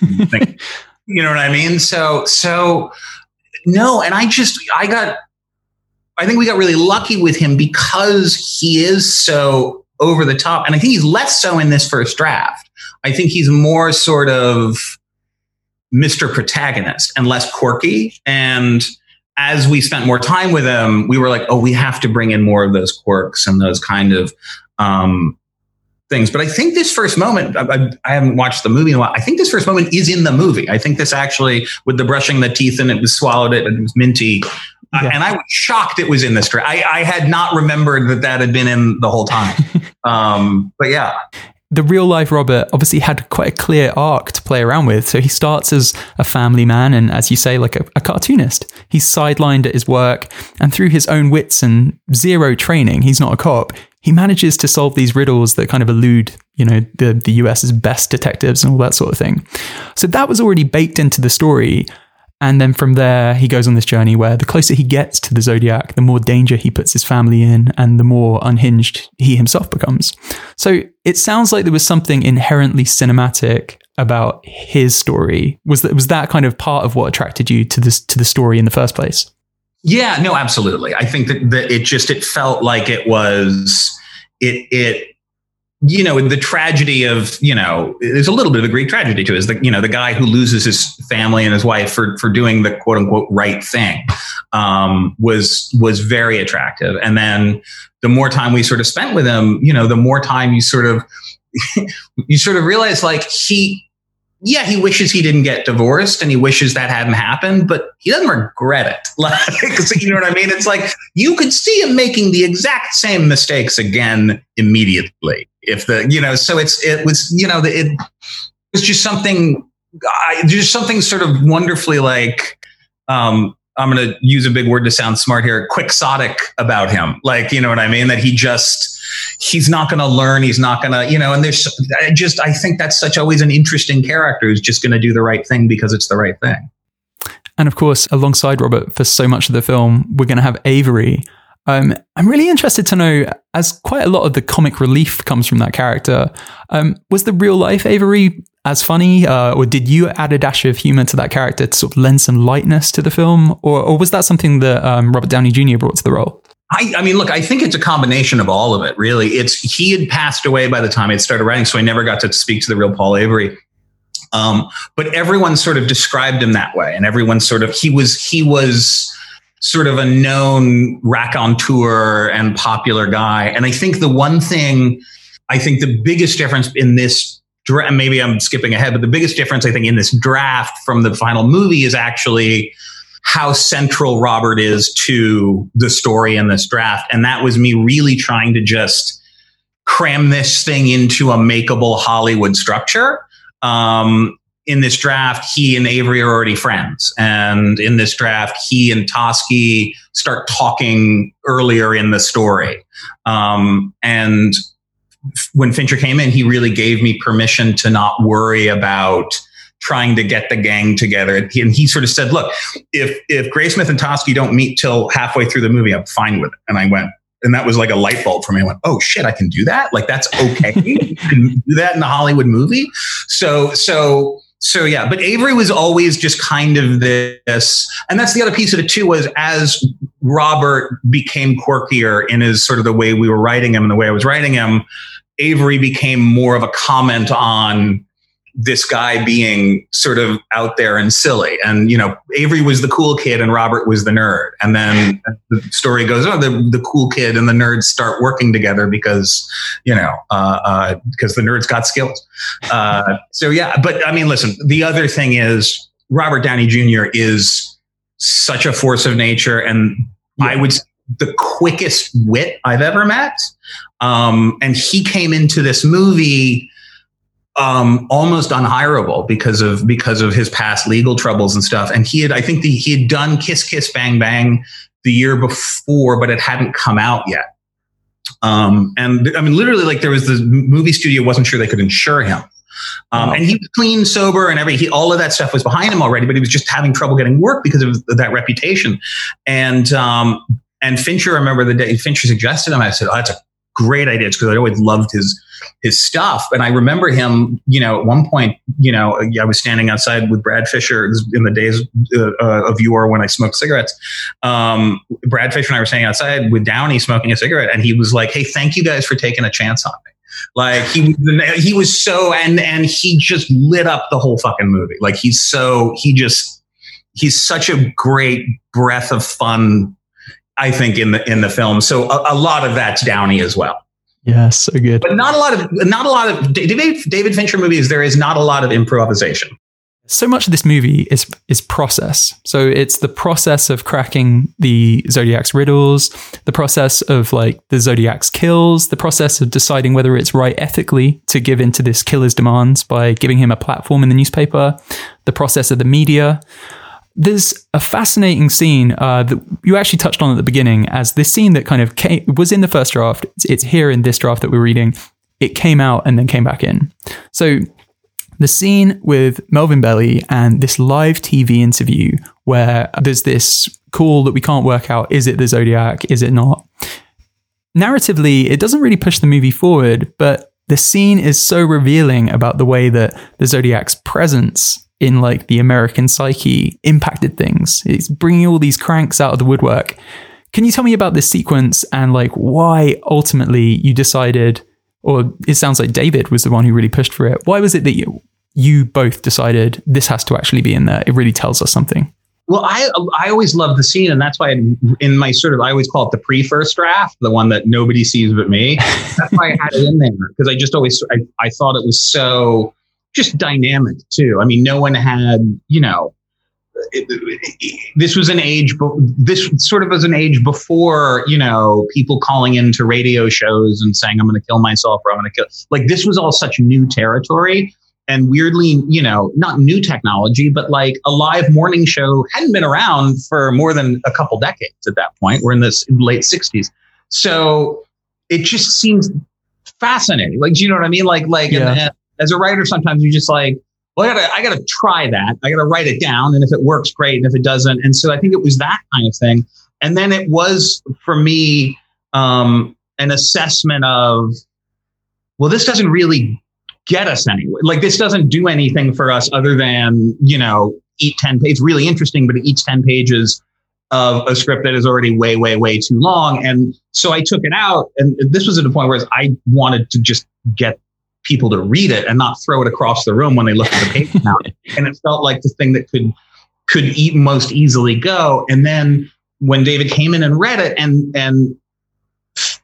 you know what I mean? So, so no, and I just, I got, I think we got really lucky with him because he is so over the top, and I think he's less so in this first draft. I think he's more sort of Mr. Protagonist and less quirky. And as we spent more time with him, we were like, oh, we have to bring in more of those quirks and those kind of um, things. But I think this first moment, I, I, haven't watched the movie in a while. I think this first moment is in the movie. I think this actually, with the brushing the teeth and it was swallowed it and it was minty. Yeah. and I was shocked it was in this. I, I had not remembered that that had been in the whole time. (laughs) um, but yeah the real life Robert obviously had quite a clear arc to play around with. So he starts as a family man and, as you say, like a, a, cartoonist. He's sidelined at his work, and through his own wits and zero training, he's not a cop. He manages to solve these riddles that kind of elude, you know, the, the US's best detectives and all that sort of thing. So that was already baked into the story. And then from there, he goes on this journey where the closer he gets to the Zodiac, the more danger he puts his family in and the more unhinged he himself becomes. So it sounds like there was something inherently cinematic about his story. Was that, was that kind of part of what attracted you to this, to the story in the first place? Yeah, no, absolutely. I think that, that it just, it felt like it was, it, it, you know, the tragedy of, you know, there's a little bit of a Greek tragedy to it. Is the, you know, the guy who loses his family and his wife for, for doing the quote unquote right thing, um, was, was very attractive. And then the more time we sort of spent with him, you know, the more time you sort of, (laughs) you sort of realize like he, yeah, he wishes he didn't get divorced and he wishes that hadn't happened, but he doesn't regret it. (laughs) Like, you know what I mean? It's like you could see him making the exact same mistakes again immediately. If the, you know, so it's, it was, you know, it was just something, I, just something sort of wonderfully like, um, I'm going to use a big word to sound smart here, quixotic about him. Like, you know what I mean? That he just, he's not going to learn. He's not going to, you know, and there's I just, I think that's such always an interesting character who's just going to do the right thing because it's the right thing. And of course, alongside Robert for so much of the film, we're going to have Avery. Um, I'm really interested to know, as quite a lot of the comic relief comes from that character, um, was the real life Avery as funny, uh, or did you add a dash of humor to that character to sort of lend some lightness to the film, or, or was that something that um, Robert Downey Jr. brought to the role? I, I, mean, look, I think it's a combination of all of it, really. It's he had passed away by the time I had started writing, so I never got to speak to the real Paul Avery. Um, but everyone sort of described him that way, and everyone sort of he was he was sort of a known raconteur and popular guy. And I think the one thing, I think the biggest difference in this maybe I'm skipping ahead, but the biggest difference I think in this draft from the final movie is actually how central Robert is to the story in this draft. And that was me really trying to just cram this thing into a makeable Hollywood structure. Um, in this draft, he and Avery are already friends. And in this draft, he and Toschi start talking earlier in the story. Um, and when Fincher came in, he really gave me permission to not worry about trying to get the gang together. And he sort of said, look, if, if Graysmith and Toschi don't meet till halfway through the movie, I'm fine with it. And I went, and that was like a light bulb for me. I went, oh shit, I can do that. Like that's okay. (laughs) you can do that in a Hollywood movie. So, so, so yeah, but Avery was always just kind of this, and that's the other piece of it too, was as Robert became quirkier in his sort of the way we were writing him and the way I was writing him, Avery became more of a comment on this guy being sort of out there and silly. And, you know, Avery was the cool kid and Robert was the nerd. And then the story goes on, oh, the, the cool kid and the nerds start working together because, you know, uh, uh, because the nerds got skills. Uh, (laughs) so, yeah. But I mean, listen, the other thing is Robert Downey Jr. is such a force of nature. And yeah. I would the quickest wit I've ever met. Um, and he came into this movie um, almost unhirable because of because of his past legal troubles and stuff. And he had, I think, the, he had done Kiss Kiss Bang Bang the year before, but it hadn't come out yet. Um, and I mean, literally, like there was the movie studio wasn't sure they could insure him. Um, and he was clean, sober, and every he, all of that stuff was behind him already, but he was just having trouble getting work because of that reputation. And um, and Fincher, I remember the day Fincher suggested him. I said, "Oh, that's a great ideas because I always loved his his stuff. And I remember him, you know, at one point, you know, I was standing outside with Brad Fischer in the days uh, of yore when I smoked cigarettes. Um, Brad Fischer and I were standing outside with Downey smoking a cigarette, and he was like, "Hey, thank you guys for taking a chance on me." Like he he was so and and he just lit up the whole fucking movie. Like he's so he just he's such a great breath of fun. I think in the in the film. So a, a lot of that's Downey as well. Yeah, so good. But not a lot of not a lot of David David Fincher movies. There is not a lot of improvisation. So much of this movie is is process. So it's the process of cracking the Zodiac's riddles, the process of like the Zodiac's kills, the process of deciding whether it's right ethically to give in to this killer's demands by giving him a platform in the newspaper, the process of the media. There's a fascinating scene uh, that you actually touched on at the beginning as this scene that kind of came, was in the first draft. It's, it's here in this draft that we're reading. It came out and then came back in. So the scene with Melvin Belli and this live TV interview where there's this call that we can't work out is it the Zodiac, is it not? Narratively, it doesn't really push the movie forward, but the scene is so revealing about the way that the Zodiac's presence in like the American psyche impacted things. It's bringing all these cranks out of the woodwork. Can you tell me about this sequence and like why ultimately you decided, or it sounds like David was the one who really pushed for it. Why was it that you you both decided this has to actually be in there? It really tells us something. Well, I I always love the scene, and that's why in my sort of I always call it the pre first draft, the one that nobody sees but me. That's why I had it in there because I just always I, I thought it was so just dynamic too. I mean, no one had you know. It, it, it, this was an age, but this sort of was an age before, you know, people calling into radio shows and saying, I'm going to kill myself or I'm going to kill. Like, this was all such new territory and weirdly, you know, not new technology, but like a live morning show hadn't been around for more than a couple decades at that point. We're in this late 60s. So it just seems fascinating. Like, do you know what I mean? Like, like, yeah. and, and as a writer, sometimes you just like, well, I gotta, I gotta try that. I gotta write it down. And if it works, great. And if it doesn't. And so I think it was that kind of thing. And then it was for me, um, an assessment of, well, this doesn't really get us anywhere. Like this doesn't do anything for us other than, you know, eat 10 pages. Really interesting, but it eats 10 pages of a script that is already way, way, way too long. And so I took it out. And this was at a point where I wanted to just get people to read it and not throw it across the room when they look at the page now. (laughs) and it felt like the thing that could could eat most easily go. And then when David came in and read it and and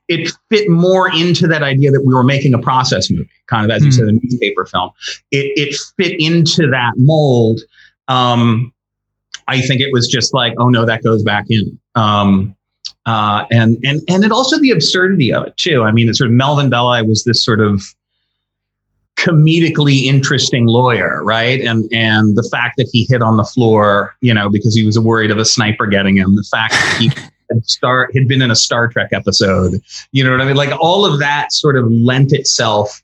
it fit more into that idea that we were making a process movie, kind of as you mm. said, a newspaper film. It, it fit into that mold. Um, I think it was just like, oh no, that goes back in. Um, uh, and and and it also the absurdity of it too. I mean, it's sort of Melvin Belli was this sort of comedically interesting lawyer, right? And and the fact that he hit on the floor, you know, because he was worried of a sniper getting him. The fact that he (laughs) had star had been in a Star Trek episode. You know what I mean? Like all of that sort of lent itself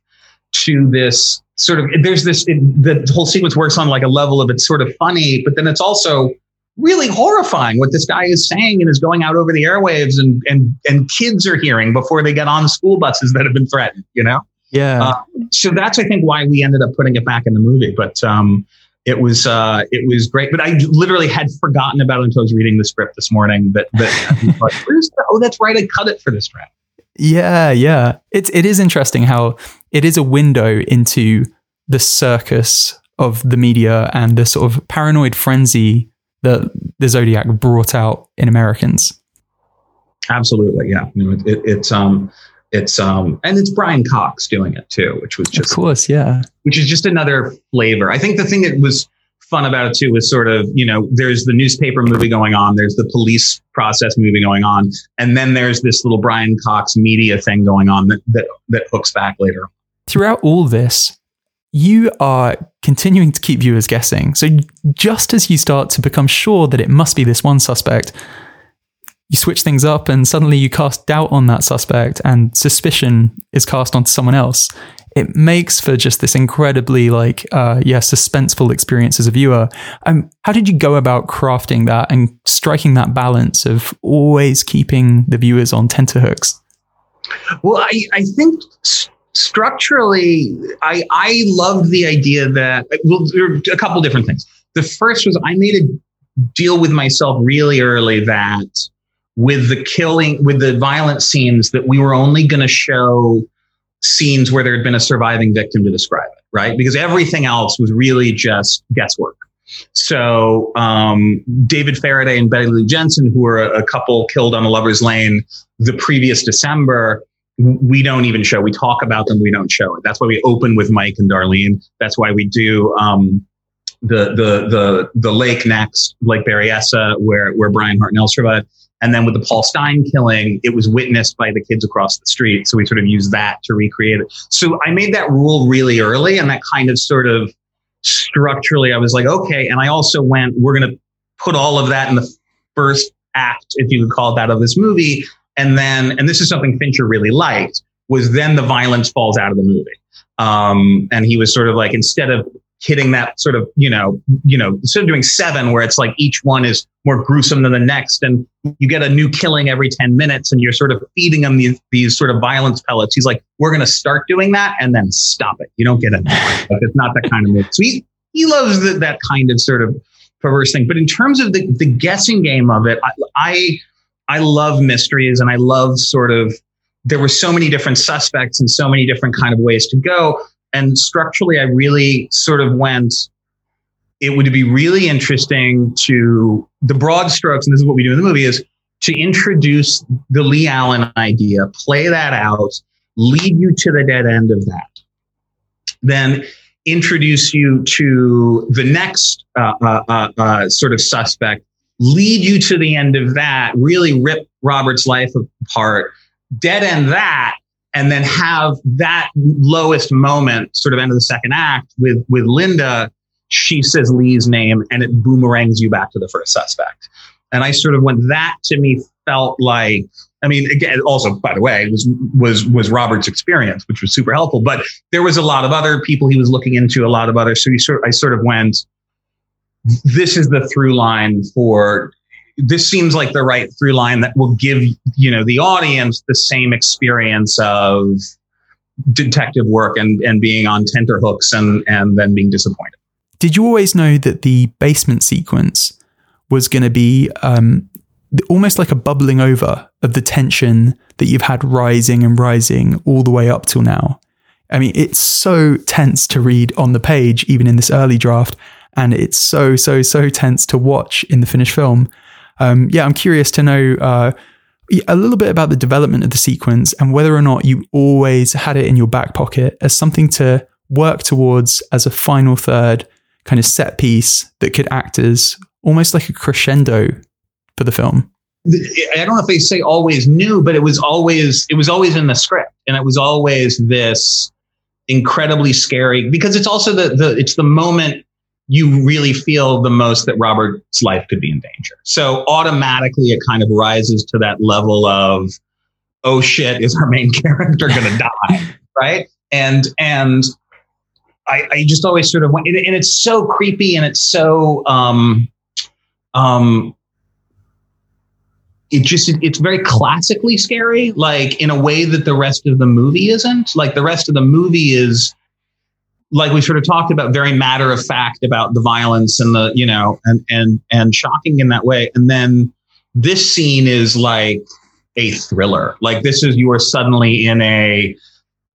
to this sort of there's this it, the whole sequence works on like a level of it's sort of funny, but then it's also really horrifying what this guy is saying and is going out over the airwaves and and and kids are hearing before they get on school buses that have been threatened, you know? Yeah. Uh, so that's I think why we ended up putting it back in the movie, but um it was uh, it was great. But I literally had forgotten about it until I was reading the script this morning. That that (laughs) like, oh, that's right, I cut it for this draft. Yeah, yeah. It's it is interesting how it is a window into the circus of the media and the sort of paranoid frenzy that the Zodiac brought out in Americans. Absolutely, yeah. You know, it, it's um it's um and it's Brian Cox doing it too, which was just of course, yeah. Which is just another flavor. I think the thing that was fun about it too was sort of you know there's the newspaper movie going on, there's the police process movie going on, and then there's this little Brian Cox media thing going on that that, that hooks back later. Throughout all this, you are continuing to keep viewers guessing. So just as you start to become sure that it must be this one suspect, you switch things up and suddenly you cast doubt on that suspect and suspicion is cast onto someone else. It makes for just this incredibly like uh yeah suspenseful experience as a viewer. Um how did you go about crafting that and striking that balance of always keeping the viewers on tenterhooks? Well i i think st- structurally i i loved the idea that well there are a couple different things. The first was i made a deal with myself really early that with the killing, with the violent scenes, that we were only going to show scenes where there had been a surviving victim to describe it, right? Because everything else was really just guesswork. So um, David Faraday and Betty Lou Jensen, who were a, a couple killed on a lover's lane the previous December, we don't even show. We talk about them, we don't show it. That's why we open with Mike and Darlene. That's why we do um, the the the the lake next, Lake Berryessa, where where Bryan Hartnell survived. And then with the Paul Stine killing, it was witnessed by the kids across the street. So we sort of used that to recreate it. So I made that rule really early and that kind of sort of structurally, I was like, okay. And I also went, we're going to put all of that in the first act, if you could call it that, of this movie. And then, and this is something Fincher really liked, was then the violence falls out of the movie. Um, and he was sort of like, instead of hitting that sort of, you know, you know, instead of doing seven where it's like each one is more gruesome than the next and you get a new killing every 10 minutes and you're sort of feeding them these, these sort of violence pellets. He's like, we're going to start doing that and then stop it. You don't get it. like, it's not that kind of movie. So he, he loves the, that kind of sort of perverse thing. But in terms of the, the guessing game of it, I, I, I love mysteries and I love sort of, there were so many different suspects and so many different kind of ways to go and structurally, I really sort of went, it would be really interesting to the broad strokes, and this is what we do in the movie, is to introduce the Lee Allen idea, play that out, lead you to the dead end of that. Then introduce you to the next uh, uh, uh, uh sort of suspect, lead you to the end of that, really rip Robert's life apart, dead end that, and then have that lowest moment, sort of end of the second act with with Linda. She says Lee's name, and it boomerangs you back to the first suspect. And I sort of went. That to me felt like. I mean, again, also by the way, was was was Robert's experience, which was super helpful. But there was a lot of other people he was looking into, a lot of other. So he sort, I sort of went. This is the through line for this seems like the right through line that will give you know the audience the same experience of detective work and and being on tenterhooks and and then being disappointed. Did you always know that the basement sequence was going to be um, almost like a bubbling over of the tension that you've had rising and rising all the way up till now? I mean, it's so tense to read on the page, even in this early draft, and it's so so so tense to watch in the finished film. Um, yeah, I'm curious to know uh, a little bit about the development of the sequence and whether or not you always had it in your back pocket as something to work towards as a final third kind of set piece that could act as almost like a crescendo for the film. I don't know if they say always new, but it was always it was always in the script, and it was always this incredibly scary because it's also the the it's the moment you really feel the most that Robert's life could be in danger. So automatically it kind of rises to that level of, oh shit, is our main (laughs) character going to die? (laughs) Right. And, and I, I just always sort of went, and, and it's so creepy and it's so, um, um, it just it's very classically scary like in a way that the rest of the movie isn't like the rest of the movie is like we sort of talked about, very matter of fact about the violence and the, you know, and, and, and shocking in that way. And then this scene is like a thriller. Like this is, you are suddenly in a,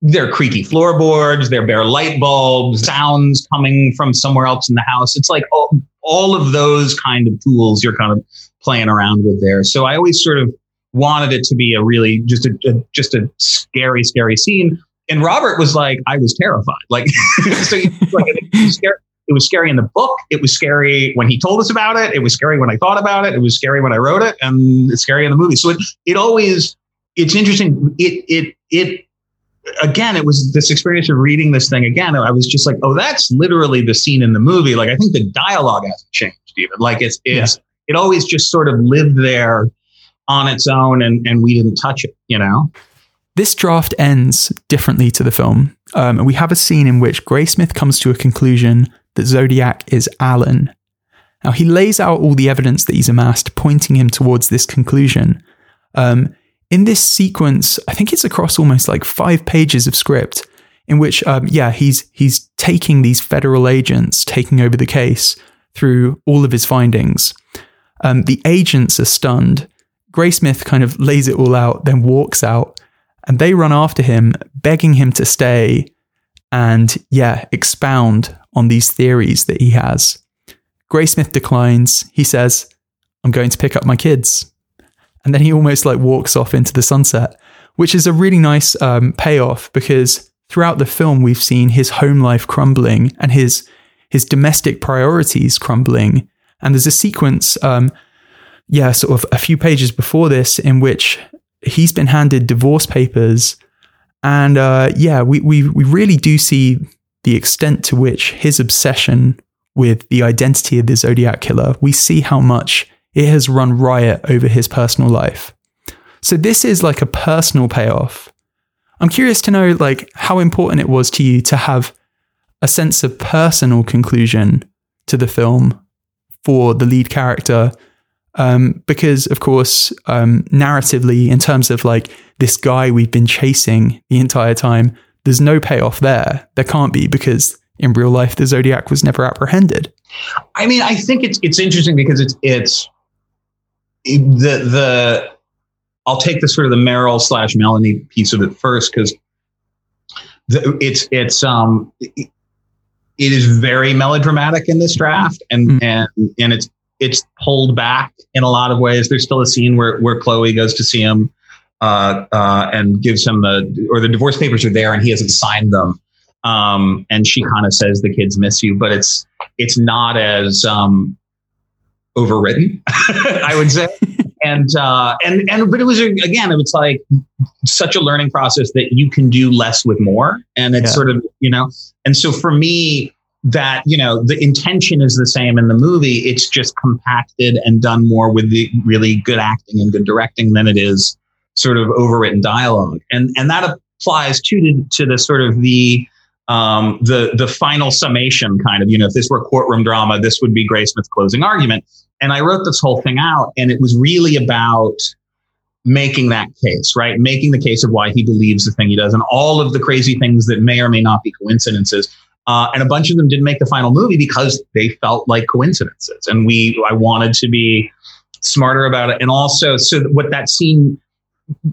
there are creaky floorboards, there are bare light bulbs, sounds coming from somewhere else in the house. It's like all, all of those kind of tools you're kind of playing around with there. So I always sort of wanted it to be a really just a, a just a scary, scary scene and Robert was like, I was terrified. Like, (laughs) so like, it was, scary, it was scary in the book. It was scary when he told us about it. It was scary when I thought about it. It was scary when I wrote it, and it's scary in the movie. So it it always it's interesting. It it it again, it was this experience of reading this thing again. I was just like, oh, that's literally the scene in the movie. Like, I think the dialogue hasn't changed even. Like, it's it's yeah. it always just sort of lived there on its own, and and we didn't touch it. You know. This draft ends differently to the film. Um, we have a scene in which Graysmith comes to a conclusion that Zodiac is Alan. Now, he lays out all the evidence that he's amassed, pointing him towards this conclusion. Um, in this sequence, I think it's across almost like five pages of script, in which, um, yeah, he's he's taking these federal agents, taking over the case through all of his findings. Um, the agents are stunned. Graysmith kind of lays it all out, then walks out, and they run after him, begging him to stay and, yeah, expound on these theories that he has. Graysmith declines. He says, I'm going to pick up my kids. And then he almost like walks off into the sunset, which is a really nice um, payoff because throughout the film, we've seen his home life crumbling and his, his domestic priorities crumbling. And there's a sequence, um, yeah, sort of a few pages before this, in which he's been handed divorce papers. And uh, yeah, we, we, we really do see the extent to which his obsession with the identity of the Zodiac killer, we see how much it has run riot over his personal life. So this is like a personal payoff. I'm curious to know like how important it was to you to have a sense of personal conclusion to the film for the lead character. Um, because, of course, um, narratively, in terms of like this guy we've been chasing the entire time, there's no payoff there. There can't be because in real life, the Zodiac was never apprehended. I mean, I think it's it's interesting because it's it's the the I'll take the sort of the Meryl slash Melanie piece of it first because it's it's um it is very melodramatic in this draft and mm. and and it's it's pulled back in a lot of ways. There's still a scene where where Chloe goes to see him uh, uh, and gives him the or the divorce papers are there and he hasn't signed them. Um, and she kind of says the kids miss you, but it's it's not as um, overwritten, (laughs) I would say. (laughs) and uh, and and but it was again, it was like such a learning process that you can do less with more, and it's yeah. sort of you know. And so for me, that you know the intention is the same in the movie. It's just compacted and done more with the really good acting and good directing than it is sort of overwritten dialogue, and and that applies to to the sort of the um, the the final summation kind of you know if this were courtroom drama this would be Graysmith's closing argument. And I wrote this whole thing out and it was really about making that case right? Making the case of why he believes the thing he does and all of the crazy things that may or may not be coincidences uh, and a bunch of them didn't make the final movie because they felt like coincidences and we I wanted to be smarter about it and also so what that scene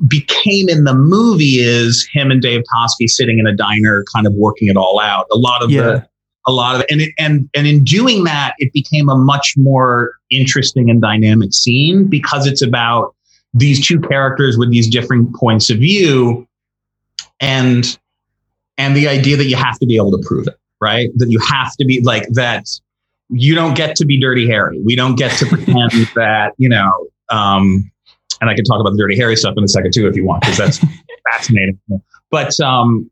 became in the movie is him and Dave Toschi sitting in a diner, kind of working it all out. A lot of yeah. the, a lot of, and it, and and in doing that, it became a much more interesting and dynamic scene because it's about these two characters with these different points of view, and and the idea that you have to be able to prove it, right? That you have to be like that. You don't get to be Dirty Harry. We don't get to pretend (laughs) that you know. Um, and I can talk about the Dirty Harry stuff in a second too, if you want, because that's (laughs) fascinating. But um,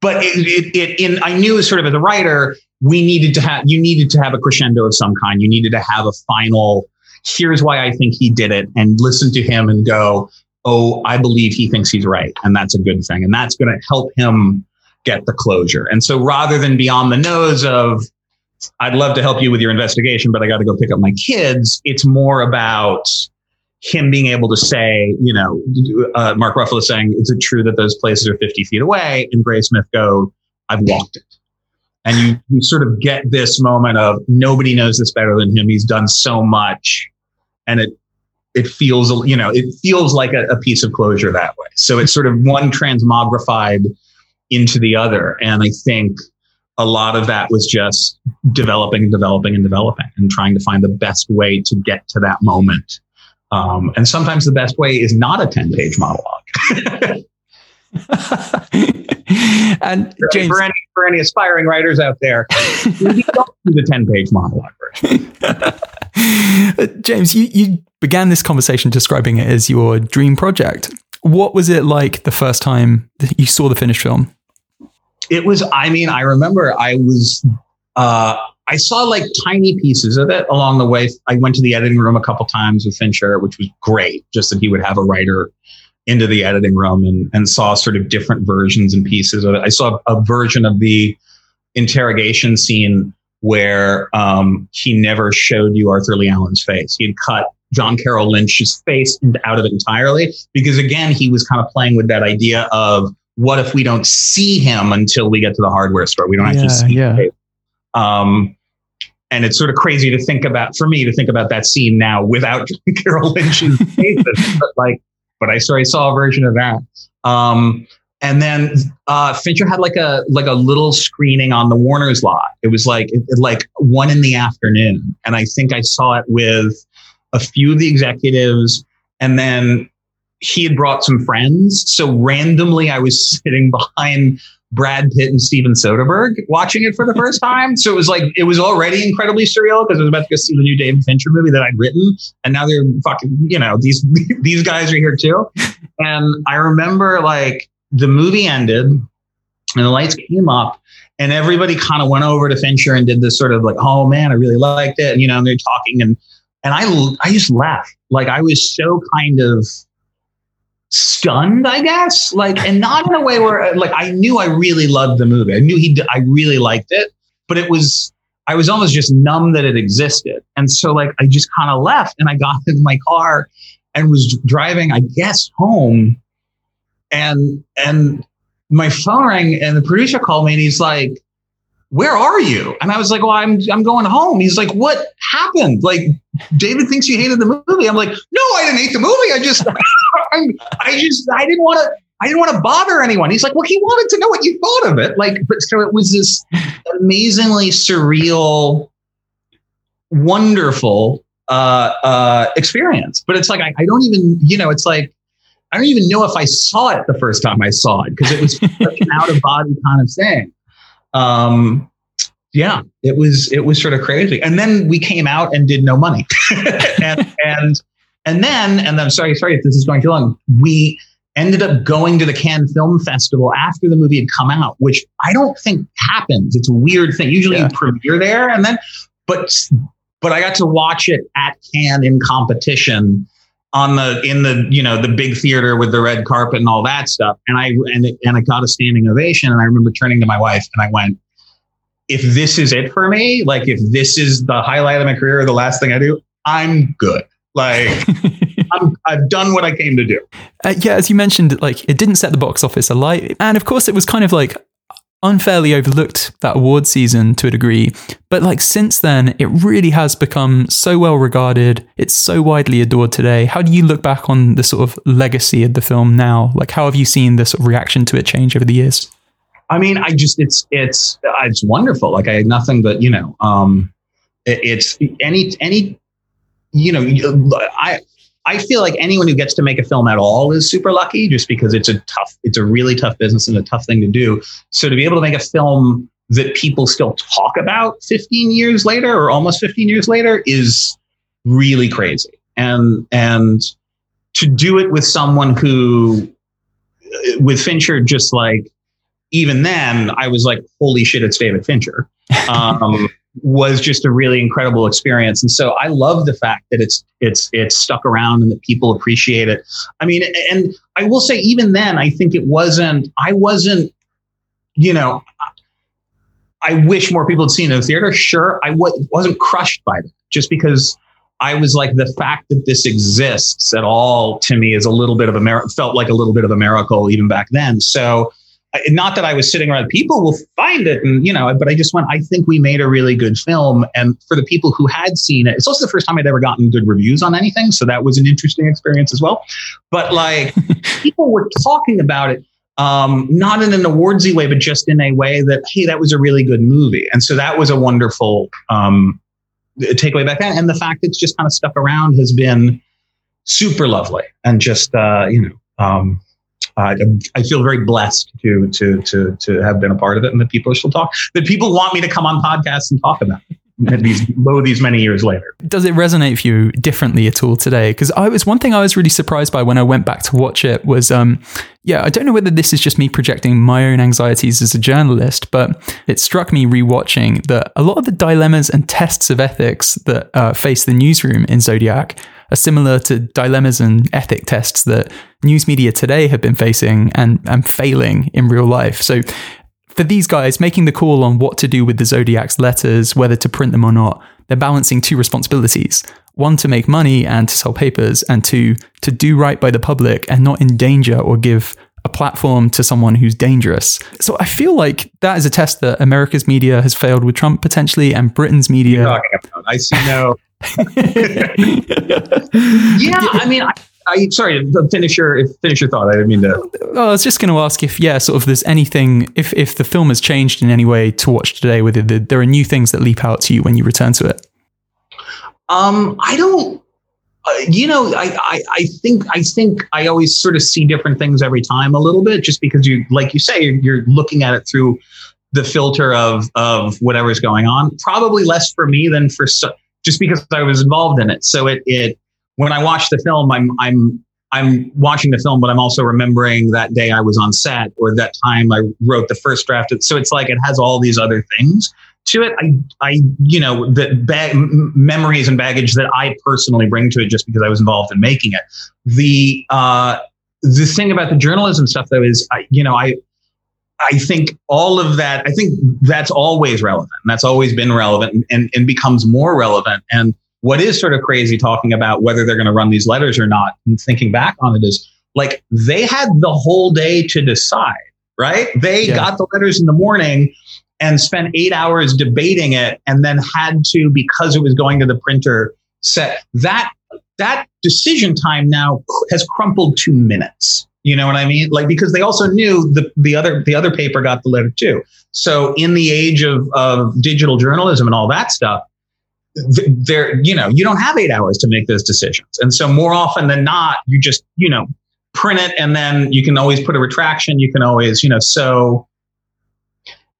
but it, it, it, in I knew sort of as a writer, we needed to have you needed to have a crescendo of some kind. You needed to have a final. Here's why I think he did it, and listen to him and go, oh, I believe he thinks he's right, and that's a good thing, and that's going to help him get the closure. And so rather than be on the nose of I'd love to help you with your investigation, but I got to go pick up my kids. It's more about him being able to say, you know, uh, Mark Ruffalo is saying, is it true that those places are 50 feet away? And Graysmith go, I've walked it. And you, you sort of get this moment of nobody knows this better than him. He's done so much. And it, it feels, you know, it feels like a, a piece of closure that way. So it's sort of one transmogrified into the other. And I think a lot of that was just developing and developing and developing and trying to find the best way to get to that moment um, and sometimes the best way is not a 10 page monologue. (laughs) (laughs) and James, for any, for any aspiring writers out there, (laughs) don't do the 10 page monologue version. James, you, you began this conversation describing it as your dream project. What was it like the first time that you saw the finished film? It was, I mean, I remember I was, uh, I saw like tiny pieces of it along the way. I went to the editing room a couple times with Fincher, which was great, just that he would have a writer into the editing room and, and saw sort of different versions and pieces of it. I saw a version of the interrogation scene where um, he never showed you Arthur Lee Allen's face. He had cut John Carroll Lynch's face out of it entirely because, again, he was kind of playing with that idea of what if we don't see him until we get to the hardware store? We don't actually see yeah. him um, and it's sort of crazy to think about for me to think about that scene now without (laughs) Carroll Lynch's (laughs) but like, but I saw I saw a version of that. Um, and then uh, Fincher had like a like a little screening on the Warner's lot. It was like like one in the afternoon, and I think I saw it with a few of the executives, and then he had brought some friends. So randomly, I was sitting (laughs) behind Brad Pitt and Steven Soderbergh watching it for the first time. So it was like, it was already incredibly surreal because I was about to go see the new David Fincher movie that I'd written. And now they're fucking, you know, these, (laughs) these guys are here too. And I remember like the movie ended and the lights came up and everybody kind of went over to Fincher and did this sort of like, oh man, I really liked it. And, you know, and they're talking and, and I, I just left. Like I was so kind of stunned, I guess, like, and not in a way where like I knew I really loved the movie. I knew he, I really liked it, but it was, I was almost just numb that it existed. And so like, I just kind of left and I got (laughs) in my car and was driving, I guess, home and, and my phone rang and the producer called me and he's like, where are you? And I was like, well, I'm, I'm going home. He's like, what happened? Like, David thinks you hated the movie. I'm like, no, I didn't hate the movie. I just, (laughs) I, I just, I didn't want to, I didn't want to bother anyone. He's like, well, he wanted to know what you thought of it. Like, but so it was this amazingly surreal, wonderful uh, uh, experience. But it's like, I, I don't even, you know, it's like, I don't even know if I saw it the first time I saw it because it was such an (laughs) out of body kind of thing um, yeah, it was it was sort of crazy. And then we came out and did no money, (laughs) and and and then and then sorry sorry if this is going too long. We ended up going to the Cannes Film Festival after the movie had come out, which I don't think happens. It's a weird thing. Usually yeah. you premiere there and then, but but I got to watch it at Cannes in competition on the in the you know the big theater with the red carpet and all that stuff and i and it, and i got a standing ovation and i remember turning to my wife and i went if this is it for me like if this is the highlight of my career or the last thing i do i'm good like (laughs) i have done what i came to do uh, yeah as you mentioned like it didn't set the box office alight and of course it was kind of like unfairly overlooked that award season to a degree. But like since then, it really has become so well regarded. It's so widely adored today. How do you look back on the sort of legacy of the film now? Like, how have you seen the sort of reaction to it change over the years? I mean, I just it's it's it's wonderful. Like I had nothing but you know, um, it, it's any any you know, I I feel like anyone who gets to make a film at all is super lucky just because it's a tough, it's a really tough business and a tough thing to do. So to be able to make a film that people still talk about 15 years later or almost 15 years later is really crazy. And, and to do it with someone who, with Fincher, just like, even then, I was like, holy shit, it's David Fincher. Um, (laughs) was just a really incredible experience. And so I love the fact that it's it's it's stuck around and that people appreciate it. I mean, and I will say even then, I think it wasn't. I wasn't. You know, I wish more people had seen it in the theater. Sure, I w- wasn't crushed by that just because I was like the fact that this exists at all to me is a little bit of a mir- felt like a little bit of a miracle even back then. So not that I was sitting around, people will find it, and you know, but I just went. I think we made a really good film, and for the people who had seen it, it's also the first time I'd ever gotten good reviews on anything, so that was an interesting experience as well. But like, (laughs) people were talking about it, um, not in an awardsy way, but just in a way that hey, that was a really good movie, and so that was a wonderful um, takeaway back then. And the fact it's just kind of stuck around has been super lovely, and just uh, you know. Um, uh, I feel very blessed to to to to have been a part of it, and that people still talk. That people want me to come on podcasts and talk about it. These lo these many years later. Does it resonate for you differently at all today? Because I was one thing I was really surprised by when I went back to watch it was, um, yeah, I don't know whether this is just me projecting my own anxieties as a journalist, but it struck me rewatching that a lot of the dilemmas and tests of ethics that uh, face the newsroom in Zodiac are similar to dilemmas and ethic tests that news media today have been facing and, and failing in real life. So for these guys, making the call on what to do with the Zodiac's letters, whether to print them or not, they're balancing two responsibilities. One, to make money and to sell papers, and two, to do right by the public and not endanger or give a platform to someone who's dangerous. So I feel like that is a test that America's media has failed with Trump potentially, and Britain's media. I see no. (laughs) (laughs) yeah, I mean, I, I sorry, finish your finish your thought. I didn't mean to. I was just going to ask if yeah, sort of there's anything if if the film has changed in any way to watch today. Whether there are new things that leap out to you when you return to it. Um, I don't. Uh, you know, I, I I think I think I always sort of see different things every time a little bit, just because you like you say you're, you're looking at it through the filter of of whatever's going on. Probably less for me than for so, just because I was involved in it. So it it when I watch the film, I'm I'm I'm watching the film, but I'm also remembering that day I was on set or that time I wrote the first draft. So it's like it has all these other things to it. I, I, you know, the bag, memories and baggage that I personally bring to it just because I was involved in making it. The, uh, the thing about the journalism stuff though is, I, you know, I, I think all of that, I think that's always relevant. And That's always been relevant and, and becomes more relevant. And what is sort of crazy talking about whether they're going to run these letters or not and thinking back on it is like they had the whole day to decide, right? They yeah. got the letters in the morning and spent eight hours debating it and then had to, because it was going to the printer, set that that decision time now has crumpled to minutes. You know what I mean? Like because they also knew the the other the other paper got the letter too. So in the age of of digital journalism and all that stuff, there you know you don't have eight hours to make those decisions, and so more often than not, you just you know print it and then you can always put a retraction. You can always you know so.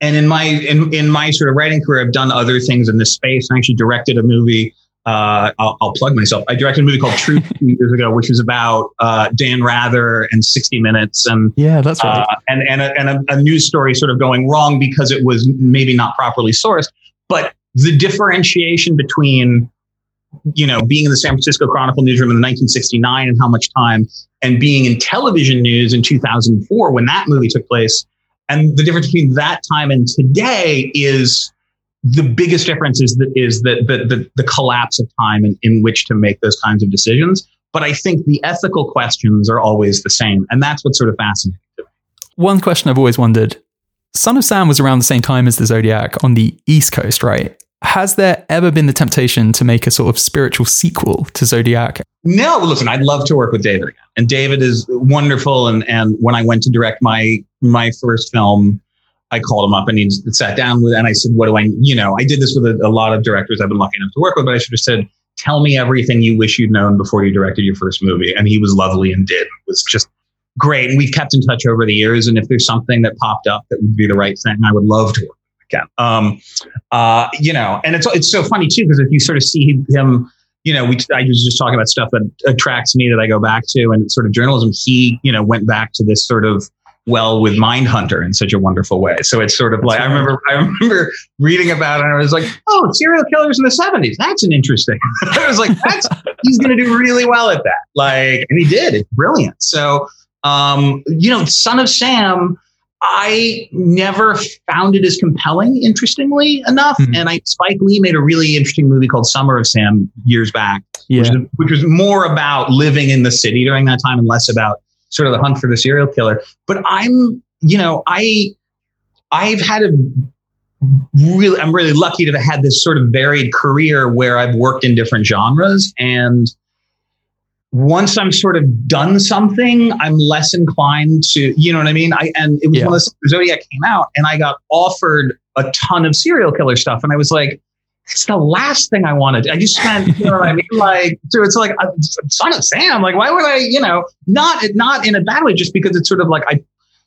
And in my in in my sort of writing career, I've done other things in this space. I actually directed a movie uh, I'll, I'll, plug myself. I directed a movie called Truth (laughs) years ago, which was about uh, Dan Rather and 60 Minutes, and yeah, that's right, uh, and and, a, and a, a, news story sort of going wrong because it was maybe not properly sourced. But the differentiation between you know being in the San Francisco Chronicle newsroom in 1969 and how much time, and being in television news in 2004 when that movie took place, and the difference between that time and today is the biggest difference is that is that the, the, the collapse of time in, in which to make those kinds of decisions. But I think the ethical questions are always the same, and that's what's sort of fascinating. One question I've always wondered: Son of Sam was around the same time as the Zodiac on the East Coast, right? Has there ever been the temptation to make a sort of spiritual sequel to Zodiac? No, listen, I'd love to work with David again. And David is wonderful. And and when I went to direct my my first film, I called him up and he sat down with, and I said, what do I, you know, I did this with a, a lot of directors I've been lucky enough to work with, but I should have said, tell me everything you wish you'd known before you directed your first movie. And he was lovely and did. It was just great. And we've kept in touch over the years. And if there's something that popped up that would be the right thing, I would love to work again. Um, uh, you know, and it's, it's so funny too, because if you sort of see him, you know, we, I was just talking about stuff that attracts me that I go back to and sort of journalism. He, you know, went back to this sort of, well with Mindhunter in such a wonderful way. So it's sort of like I remember I (laughs) remember reading about it and I was like, oh, serial killers in the 70s. That's an interesting. (laughs) I was like, that's he's gonna do really well at that. Like, and he did. It's brilliant. So um, you know, Son of Sam, I never found it as compelling, interestingly enough. Mm-hmm. And I Spike Lee made a really interesting movie called Summer of Sam years back, yeah. which, which was more about living in the city during that time and less about sort of the hunt for the serial killer. But I'm, you know, I, I've had a really, I'm really lucky to have had this sort of varied career where I've worked in different genres. And once I'm sort of done something, I'm less inclined to, you know what I mean? I, and it was yeah. when the Zodiac came out and I got offered a ton of serial killer stuff. And I was like, it's the last thing I wanted. I just spent, you know what I mean? (laughs) Like, so it's like a son of Sam. Like, why would I, you know, not, not in a bad way, just because it's sort of like I,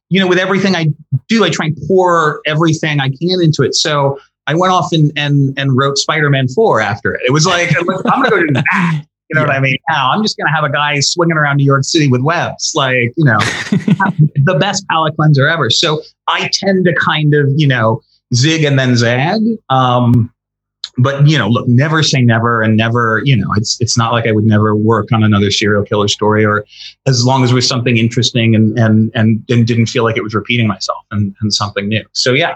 you know, with everything I do, I try and pour everything I can into it. So I went off and and and wrote Spider-Man 4 after it. It was like, I'm gonna go do that. (laughs) You know yeah. what I mean? Now I'm just gonna have a guy swinging around New York City with webs, like, you know, (laughs) the best palate cleanser ever. So I tend to kind of, you know, zig and then zag. Um, but you know, look, never say never, and never, you know, it's it's not like I would never work on another serial killer story, or as long as it was something interesting and and and, and didn't feel like it was repeating myself and, and something new. So yeah.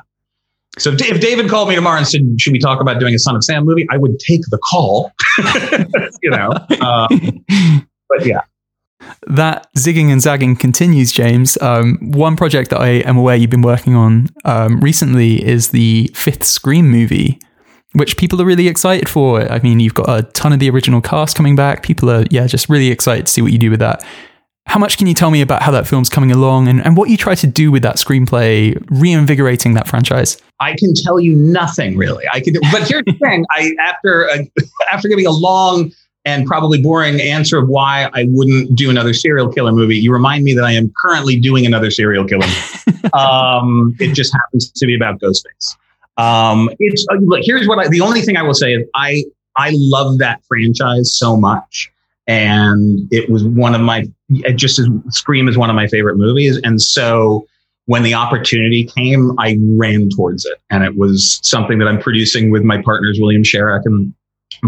So if David called me tomorrow and said, "Should we talk about doing a Son of Sam movie?" I would take the call. (laughs) you know, uh, but yeah. That zigging and zagging continues, James. Um, one project that I am aware you've been working on um, recently is the fifth Scream movie which people are really excited for. I mean, you've got a ton of the original cast coming back. People are, yeah, just really excited to see what you do with that. How much can you tell me about how that film's coming along and, and what you try to do with that screenplay, reinvigorating that franchise? I can tell you nothing really. I can, but here's the thing: I after a, (laughs) after giving a long and probably boring answer of why I wouldn't do another serial killer movie, you remind me that I am currently doing another serial killer. (laughs) um, it just happens to be about Ghostface. Um, it's uh, look. Here's what I. The only thing I will say is I I love that franchise so much, and it was one of my. Just as Scream is one of my favorite movies, and so when the opportunity came, I ran towards it, and it was something that I'm producing with my partners William Sherak and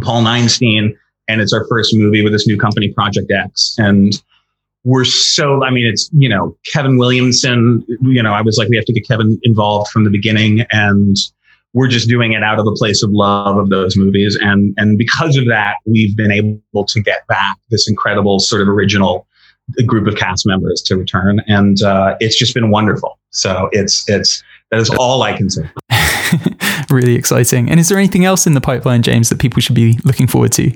Paul Neinstein, and it's our first movie with this new company, Project X, and we're so, I mean, it's, you know, Kevin Williamson, you know, I was like, we have to get Kevin involved from the beginning. And we're just doing it out of the place of love of those movies. And, and because of that, we've been able to get back this incredible sort of original group of cast members to return. And uh, it's just been wonderful. So it's, it's, that is all I can say. (laughs) really exciting. And is there anything else in the pipeline, James, that people should be looking forward to?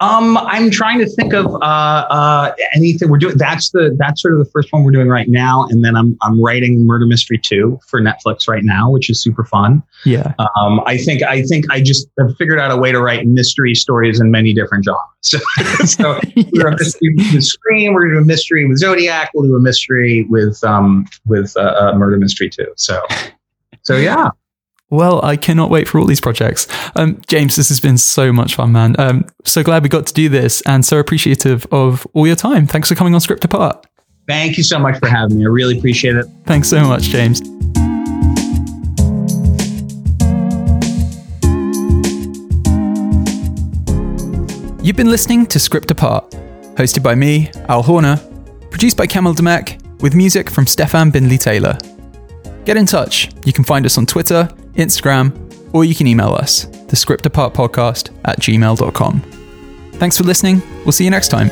Um, I'm trying to think of uh, uh, anything we're doing. That's the that's sort of the first one we're doing right now, and then I'm I'm writing Murder Mystery two for Netflix right now, which is super fun. Yeah. Um, I think I think I just have figured out a way to write mystery stories in many different genres. (laughs) So, so (laughs) yes. we're a mystery with Scream. We're gonna do a mystery with Zodiac. We'll do a mystery with um with uh, uh Murder Mystery two. So, so yeah. Well, I cannot wait for all these projects. Um, James, this has been so much fun, man. Um, so glad we got to do this and so appreciative of all your time. Thanks for coming on Script Apart. Thank you so much for having me. I really appreciate it. Thanks so much, James. You've been listening to Script Apart, hosted by me, Al Horner, produced by Kamil Demek, with music from Stefan Bindley Taylor. Get in touch. You can find us on Twitter, Instagram, or you can email us, the script apart podcast at gmail.com. Thanks for listening. We'll see you next time.